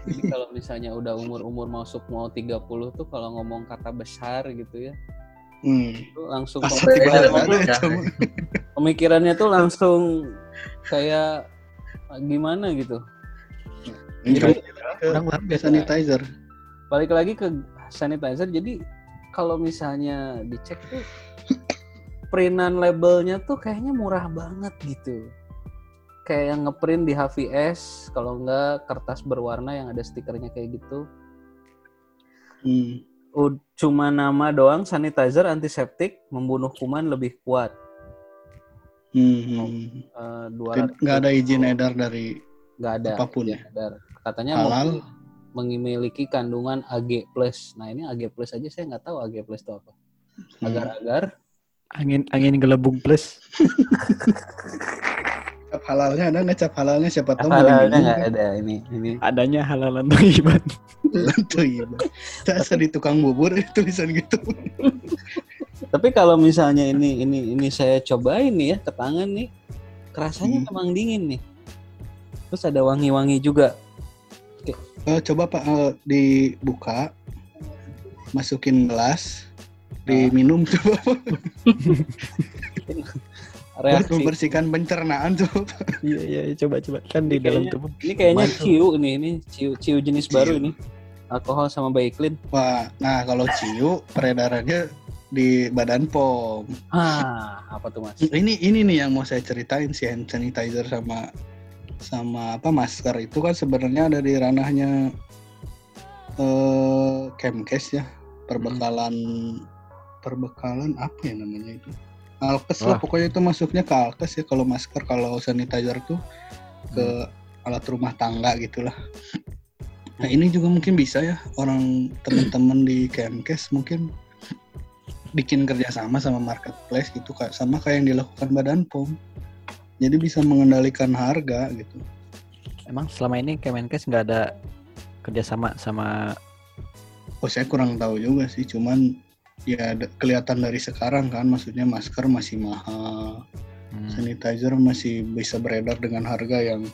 Jadi kalau misalnya udah umur-umur masuk mau 30 tuh kalau ngomong kata besar gitu ya, Hmm. itu langsung Sampai tiba ya, ya. cuma. pemikirannya tuh langsung kayak gimana gitu. Jadi, Orang-orang ke biasa sanitizer. Balik lagi ke sanitizer, jadi kalau misalnya dicek tuh printan labelnya tuh kayaknya murah banget gitu. Kayak yang ngeprint di HVS, kalau enggak kertas berwarna yang ada stikernya kayak gitu. Hmm. U- Cuma nama doang sanitizer antiseptik membunuh kuman lebih kuat. Hmm. Eh, Tid- 200 Nggak ada izin edar dari nggak ada apa pun izin ya. edar. Katanya halal. memiliki kandungan AG+. Nah ini AG+ aja saya nggak tahu AG+ itu apa. Hmm. Agar-agar angin angin gelembung plus. (laughs) Cap halalnya ada nggak cap halalnya siapa tahu halalnya nggak kan? ada ini ini. Adanya halalan. Tuh iya. Bang. Saya di tukang bubur (laughs) tulisan gitu. Tapi kalau misalnya ini ini ini saya cobain nih ya ke tangan nih, kerasanya Hmm. emang dingin nih. Terus ada wangi-wangi juga. Eh, coba Pak eh, dibuka, masukin gelas, diminum coba (laughs) Reaksi. membersihkan pencernaan coba. Iya iya iya, coba coba kan di Ini dalam tubuh. Ini kayaknya ciu nih, ini ciu ciu jenis Ciu. baru ini. Alkohol sama Baiklin. Wah, nah kalau ciu peredarannya di badan POM. Ah, apa tuh Mas? Ini ini nih yang mau saya ceritain si hand sanitizer sama sama apa masker itu kan sebenarnya ada di ranahnya eh Kemkes ya perbekalan perbekalan apa ya namanya itu Alkes lah pokoknya itu masuknya ke Alkes ya kalau masker kalau sanitizer tuh ke alat rumah tangga gitulah. Nah ini juga mungkin bisa ya orang teman-teman di Kemkes mungkin bikin kerjasama sama marketplace gitu kayak sama kayak yang dilakukan Badan POM. Jadi bisa mengendalikan harga gitu. Emang selama ini Kemenkes nggak ada kerjasama sama oh saya kurang tahu juga sih cuman ya kelihatan dari sekarang kan maksudnya masker masih mahal Hmm, sanitizer masih bisa beredar dengan harga yang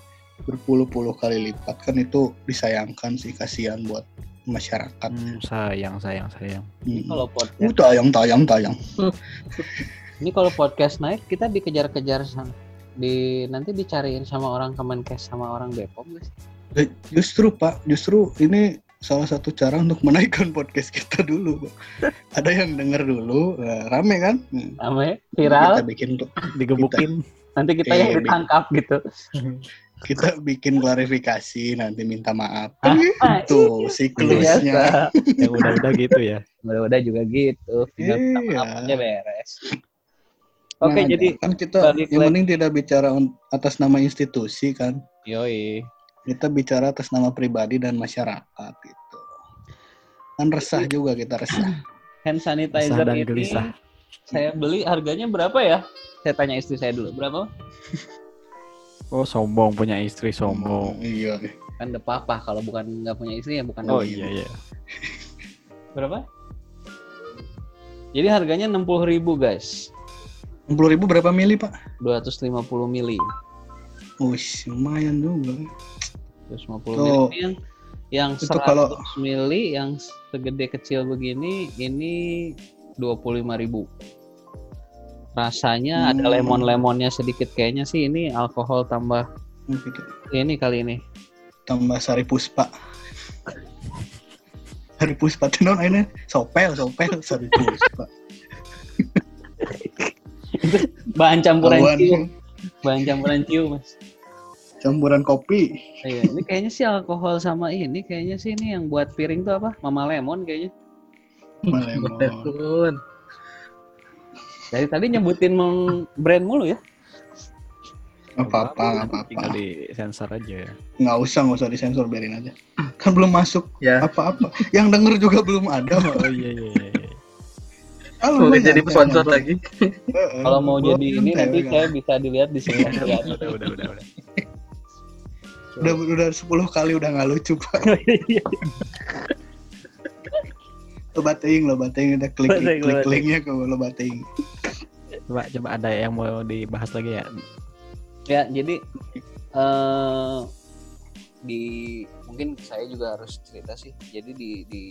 berpuluh-puluh kali lipat kan itu disayangkan sih kasihan buat masyarakat hmm, sayang sayang sayang. Hmm. Kalau Uh, podcast, tayang tayang tayang (laughs) ini kalau podcast naik kita dikejar-kejar sama di nanti dicariin sama orang Kemenkes sama orang Bepom guys. Eh, justru pak justru ini salah satu cara untuk menaikkan (laughs) podcast kita dulu ada yang denger dulu eh, rame kan Hmm. Namanya viral, kita bikin (laughs) Digebukin. nanti kita Iya, yang iya. ditangkap gitu. kita bikin klarifikasi nanti minta maaf Ah, ah, tuh siklusnya (laughs) yang udah-udah gitu ya. Udah-udah juga gitu. Tinggal minta Iya. maaf aja beres. Oke, Nah, jadi kan kita yang penting tidak bicara atas nama institusi kan yoi. Kita bicara atas nama pribadi dan masyarakat gitu kan resah juga kita resah (clears throat) Hand Resah sanitizer dan ini gelisah. saya beli harganya berapa ya? Saya tanya istri saya dulu berapa? Oh sombong punya istri sombong. iya Kan udah papa kalau bukan nggak punya istri ya bukan Oh iya iya. (laughs) Berapa? Jadi harganya 60.000 guys. 60 ribu berapa mili pak 250 mili. Wih, lumayan juga 250 Tuh. mili yang yang Itu 100 kalau- mili yang segede kecil begini ini 25.000. Rasanya ada Hmm. lemon-lemonnya sedikit kayaknya sih ini alkohol tambah ini kali ini. tambah sari puspa (laughs) sari puspa itu non ini sopel sopel sari puspa (laughs) Bahan campuran Kawan, ciu, bahan campuran ciu, Mas. Campuran kopi Iya, ini kayaknya sih alkohol sama ini kayaknya sih ini yang buat piring tuh apa? Mama Lemon kayaknya. Malemon. Betul. Dari tadi nyebutin meng brand mulu ya. Apa-apa apa-apa Tinggal di sensor aja ya. nggak usah nggak usah disensor biarin aja kan belum masuk Ya. apa-apa yang denger juga belum ada. Oh iya iya iya. iya. Halo, Udah Bang, jadi nyantai, sponsor lagi. (laughs) Heeh, Kalau mau jadi ini nanti Bang. saya bisa dilihat di sini. (laughs) udah udah udah udah. Udah. udah udah 10 kali udah nggak lucu pak. (laughs) Lo bateing lo bateing. Udah klik klik linknya ke lo bateing. Coba coba ada yang mau dibahas lagi ya. Ya, jadi eh di mungkin saya juga harus cerita sih. Jadi di di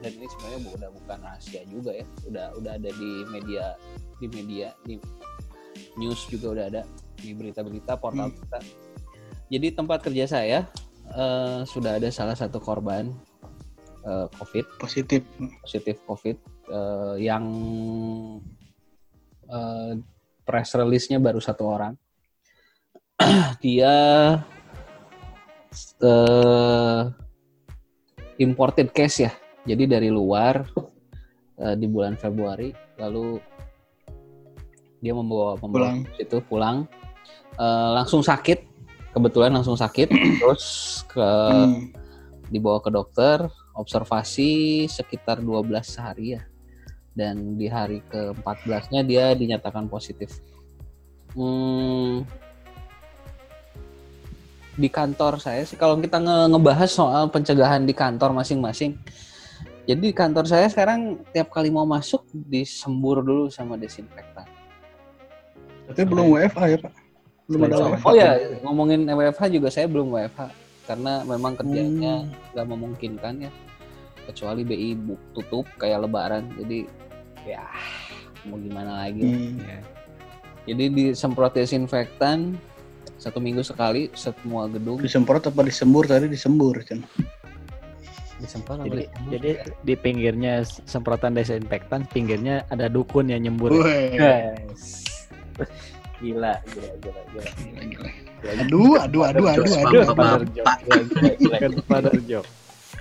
dan ini sebenarnya udah bukan rahasia juga ya. Udah udah ada di media di media di news juga udah ada. Di berita-berita portal Hmm. berita jadi tempat kerja saya eh, sudah ada salah satu korban eh, covid Positif. positif COVID eh, yang eh, press release-nya baru satu orang. (clears throat) Dia eh, imported case ya, jadi dari luar eh, di bulan Februari, lalu dia membawa membawa Pulang. itu pulang Eh, langsung sakit, kebetulan langsung sakit, (clears throat) terus ke Hmm. dibawa ke dokter observasi sekitar 12 hari ya dan di hari ke-14 nya dia dinyatakan positif Hmm, di kantor saya sih kalau kita nge- ngebahas soal pencegahan di kantor masing-masing jadi di kantor saya sekarang tiap kali mau masuk disembur dulu sama desinfektan Tapi belum WFA ya Pak? Belum ada. WFA. oh ya ngomongin WFH juga saya belum WFH karena memang kerjanya nggak memungkinkan ya kecuali BI tutup kayak lebaran jadi ya mau gimana lagi Hmm. Ya. jadi disemprot desinfektan satu minggu sekali semua gedung Disemprot apa disembur tadi disembur Cen. disemprot Jadi, disembur? jadi di pinggirnya semprotan desinfektan, pinggirnya ada dukun yang nyembur. Yes. Gila gila gila gila Gila, gila. gila, Aduh, aduh, aduh, aduh, Jokes aduh. bapak-bapak. gila, gila, gila, Bukan pada joke.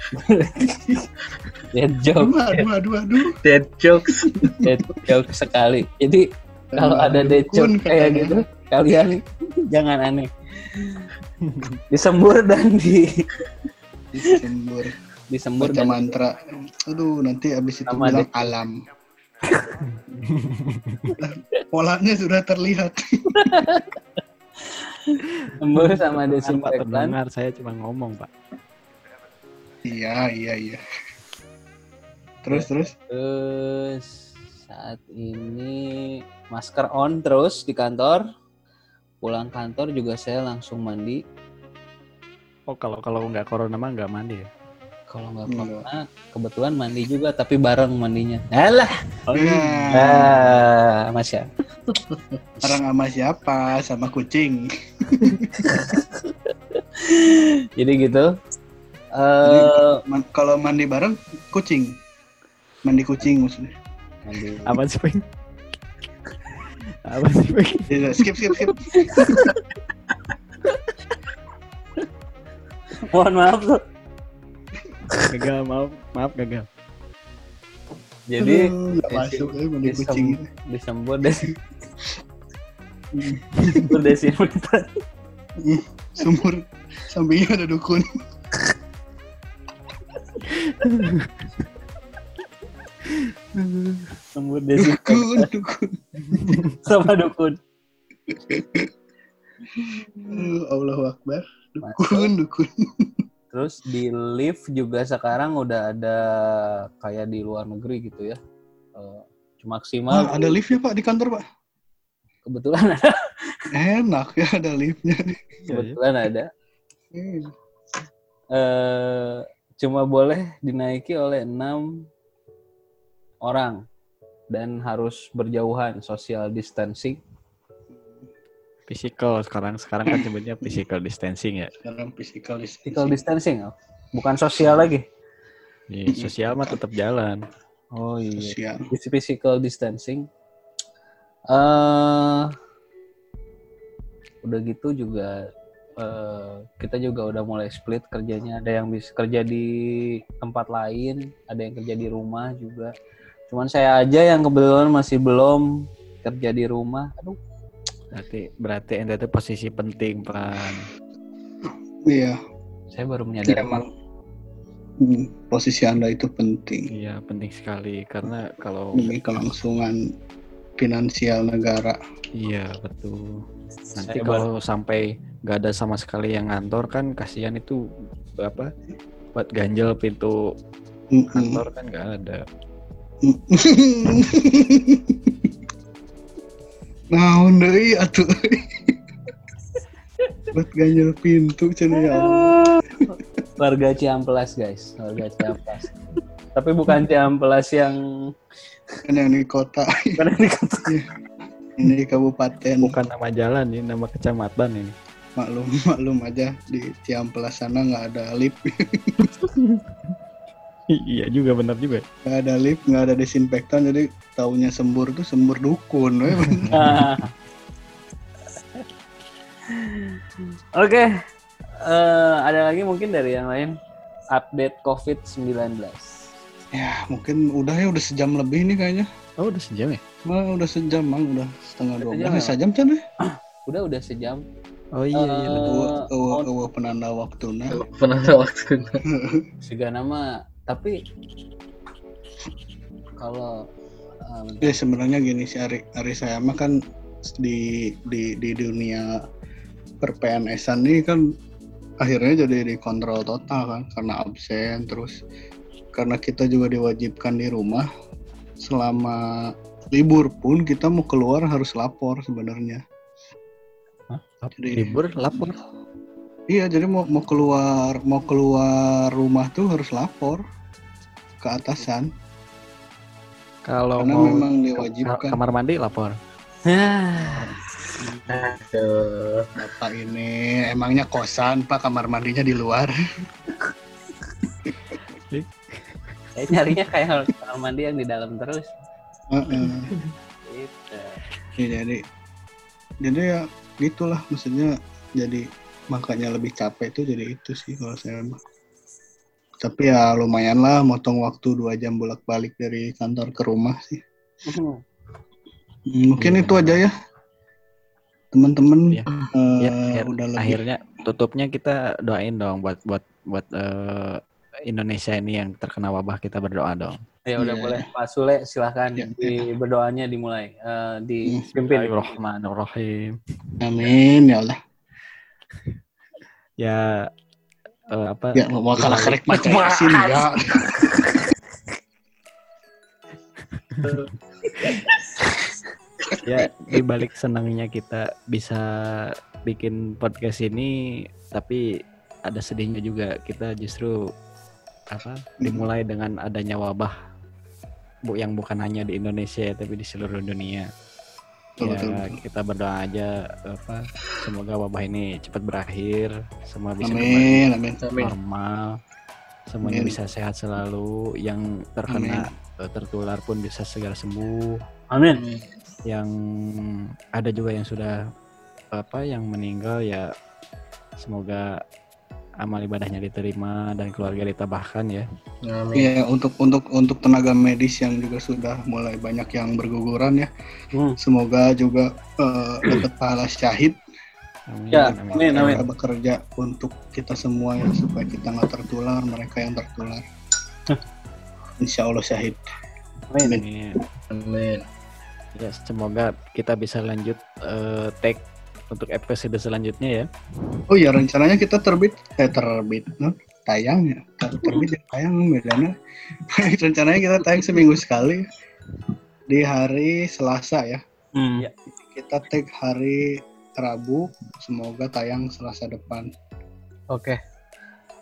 (laughs) Dead joke Aduh, aduh, aduh, aduh. Dead jokes. dead joke sekali jadi kalau ada dead joke kayak gitu kalian (laughs) jangan aneh disembur dan di Disembur. disembur Baca dan mantra. Aduh, nanti abis itu Sama bilang alam. (laughs) Polanya sudah terlihat. (laughs) disembur sama Pak desinfektan pendengar, saya cuma ngomong, Pak. Iya, iya, iya. Terus, terus. terus saat ini masker on terus di kantor pulang kantor juga saya langsung mandi Oh, kalau kalau nggak corona mah nggak mandi ya? Kalau nggak corona kebetulan mandi juga tapi bareng mandinya alah Ya, ah masya orang sama siapa? Sama kucing. (laughs) jadi gitu eh Man- kalau mandi bareng, kucing. Mandi kucing maksudnya. mandi Apa sih, Peng? Apa sih, Peng? Ya, skip, skip, skip. (laughs) mohon maaf tuh Gagal, maaf, maaf gagal. jadi Aduh, masuk ya mandi kucing. disembur desi disembur desinfektan Sumur sampingnya ada dukun. disembur Dukun, desinfektan dukun. sama dukun Aduh, Allahu Akbar. Dukun, dukun. Terus di lift juga sekarang udah ada kayak di luar negeri gitu ya. Cuma maksimal Ah, ada liftnya Pak di kantor Pak. kebetulan ada, Enak ya ada liftnya. kebetulan ada. Hmm. Eh cuma boleh dinaiki oleh enam orang dan harus berjauhan social distancing. Physical sekarang sekarang kan sebutnya physical distancing ya. Sekarang physical Physical distancing. distancing, oh. bukan sosial lagi. Di sosial mah tetap jalan. Oh iya. Sosial. Phys- Physical distancing. eh udah gitu juga eh, kita juga udah mulai split kerjanya. Ada yang bisa kerja di tempat lain, ada yang kerja di rumah juga. Cuman saya aja yang kebetulan masih belum kerja di rumah. Aduh, Berarti berarti ente itu posisi penting, Pan. Iya. saya baru Iya, menyadari. emang. Hmm, posisi Anda itu penting Iya, penting sekali karena kalau demi kelangsungan finansial negara. iya betul. Nanti Saya kalau sampai nggak ada sama sekali yang ngantor kan kasihan itu apa? Buat ganjel pintu Mm-mm. kantor kan nggak ada. (laughs) Naon deui atuh. (laughs) Buat ganjel pintu cenah ya Allah. (laughs) warga Ciamplas guys, warga Ciamplas. Tapi bukan Ciamplas yang Kan yang di kota, bukan yang di kota. (laughs) ini di kabupaten. Bukan nama jalan ini, nama kecamatan ini. Maklum, maklum aja di Ciamplas sana nggak ada lift, iya juga benar juga. nggak ada lift, nggak ada desinfektan, jadi taunya sembur tuh sembur dukun. we. Ah. (laughs) Oke, Eh, ada lagi mungkin dari yang lain update COVID-19. ya mungkin udah ya udah sejam lebih nih kayaknya. Oh udah sejam ya? Nah, udah sejam mang, udah setengah dua belas, ya? sejam kan ya? Udah udah sejam. Oh iya iya. Eh, benar. Ewa, ewa, mau- ewa penanda waktu nah. Pernah ada waktu (laughs) Sega nama tapi kalau um, Ya sebenarnya gini sih Ari, Ari saya mah kan di di di dunia per PNS-an ini kan akhirnya jadi dikontrol total kan karena absen terus karena kita juga diwajibkan di rumah selama libur pun kita mau keluar harus lapor sebenarnya. Hah? Jadi- Libur lapor. Iya, jadi mau mau keluar mau keluar rumah tuh harus lapor ke atasan Kalau karena mau memang ka- diwajibkan. kamar mandi lapor. Aduh. Bapak ini emangnya kosan Pak kamar mandinya di luar. (laughs) saya nyarinya kayak kamar mandi yang di dalam terus. Heeh. Gitu. Ya, jadi jadi ya gitulah maksudnya jadi makanya lebih capek itu jadi itu sih kalau saya mah. Tapi ya lumayan lah motong waktu dua jam bolak balik dari kantor ke rumah sih. Hmm. Hmm, Mungkin Iya, itu aja ya teman-teman. Iya. eh, Ya, akhir- udah lebih akhirnya tutupnya kita doain dong buat buat buat eh, Indonesia ini yang terkena wabah kita berdoa dong. Ya udah Iya. boleh Pak Sule silahkan Ya, di berdoanya dimulai eh, Hmm. dipimpin. Bismillahirrahmanirrahim. Amin ya Allah. (laughs) Ya eh, apa? Ya mau kalah kerek baca yasin ya. (laughs) ya di balik senangnya kita bisa bikin podcast ini tapi ada sedihnya juga kita justru apa dimulai dengan adanya wabah bu yang bukan hanya di Indonesia tapi di seluruh dunia Betul, ya betul, betul. kita berdoa aja apa semoga wabah ini cepat berakhir semua bisa Amin, amin. kembali Amin. normal semuanya Amin. bisa sehat selalu yang terkena eh, tertular pun bisa segera sembuh Amin. yang ada juga yang sudah apa yang meninggal ya semoga amal ibadahnya diterima dan keluarga ditambahkan ya Amin. Iya, untuk untuk untuk tenaga medis yang juga sudah mulai banyak yang berguguran ya. Hmm. Semoga juga eh, dapat pahala syahid amin Ya, amin. amin, amin. Bekerja untuk kita semua ya supaya kita nggak tertular, mereka yang tertular. (laughs) Insya Allah syahid. Amin. Amin. Amin. ya semoga kita bisa lanjut eh, take untuk episode selanjutnya ya Oh ya rencananya kita terbit eh terbit no? tayang ya Ter- terbit ya tayang bedanya (laughs) rencananya kita tayang seminggu sekali di hari Selasa ya Hmm. kita tag hari Rabu semoga tayang Selasa depan Oke.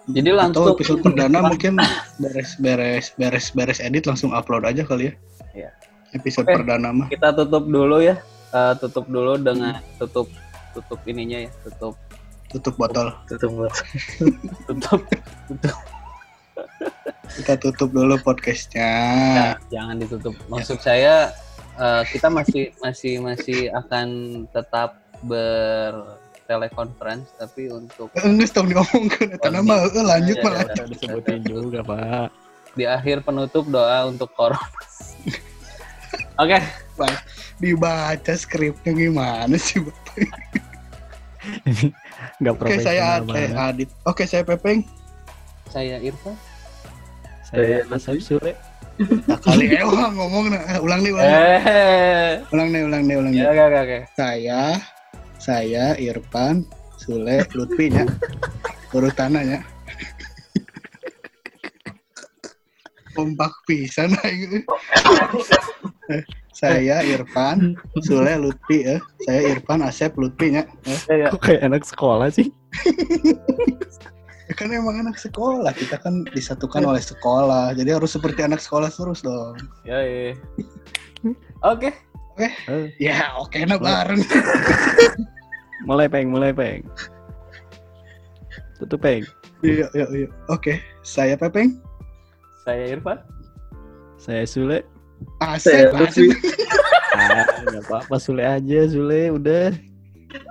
Jadi atau langsung episode perdana mungkin beres beres beres beres edit langsung upload aja kali ya Iya. episode Oke. perdana mah kita tutup dulu ya. Eh, tutup dulu dengan tutup tutup ininya ya, tutup tutup botol Tutup buat. (laughs) tutup tutup. kita tutup dulu podcastnya Ya, jangan ditutup. Maksud saya eh, kita masih masih masih akan tetap bertelekonferensi tapi untuk enggak tahu diomongkan eta Oh, nama eh, lanjut Ya, malah ya, ya. disebutin juga pak di akhir penutup doa untuk corona. (laughs) Oke, dibaca skripnya gimana sih Bapak? Nggak Oke saya eh, banget. Adit. Oke saya Pepeng. saya Irfan. saya Asep Sule Nah, kali eh wah, ngomong nah. Eh, ulang nih ulang. Eh, Ulang nih ulang nih ulang nih. ya, oke, oke, oke. Saya saya Irfan Sule Lutfi nya. Urutannya ya. Kompak pisan aing. (laughs) Saya Irfan (laughs) Sule Lutfi ya. Saya Irfan Asep Lutfi Ya, ya. kok kayak anak sekolah sih Ya (laughs) kan emang anak sekolah, kita kan disatukan oleh sekolah. Jadi harus seperti anak sekolah terus dong. Ya, iya. Oke. Eh, Ya, oke nah bareng. (laughs) mulai peng, mulai peng. Tutup peng. Iya, iya, iya. Oke, saya Pepeng. Saya Irfan. Saya Sule. Asep, Asep. (laughs) Ah, apa-apa Sule aja, Sule udah.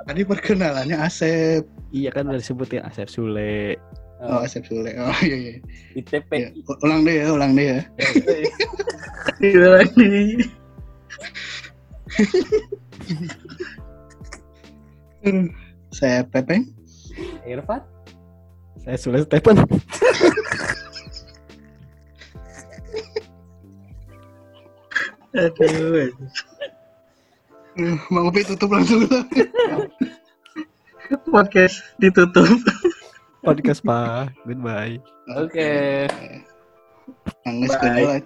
Tadi perkenalannya Asep. Iya kan udah disebutin Asep Sule. Oh, Asep Sule. Oh, iya, iya. ITP. iya. U- Ulang deh ya, ulang deh ya. Gila lagi. (laughs) Hmm. Saya Pepeng. Irfan. Saya Sule Stephen. (laughs) Aduh. Uh, Bang Upi tutup langsung. Podcast ditutup. Podcast Pak. Goodbye. Oke. Nangis Bye. lah,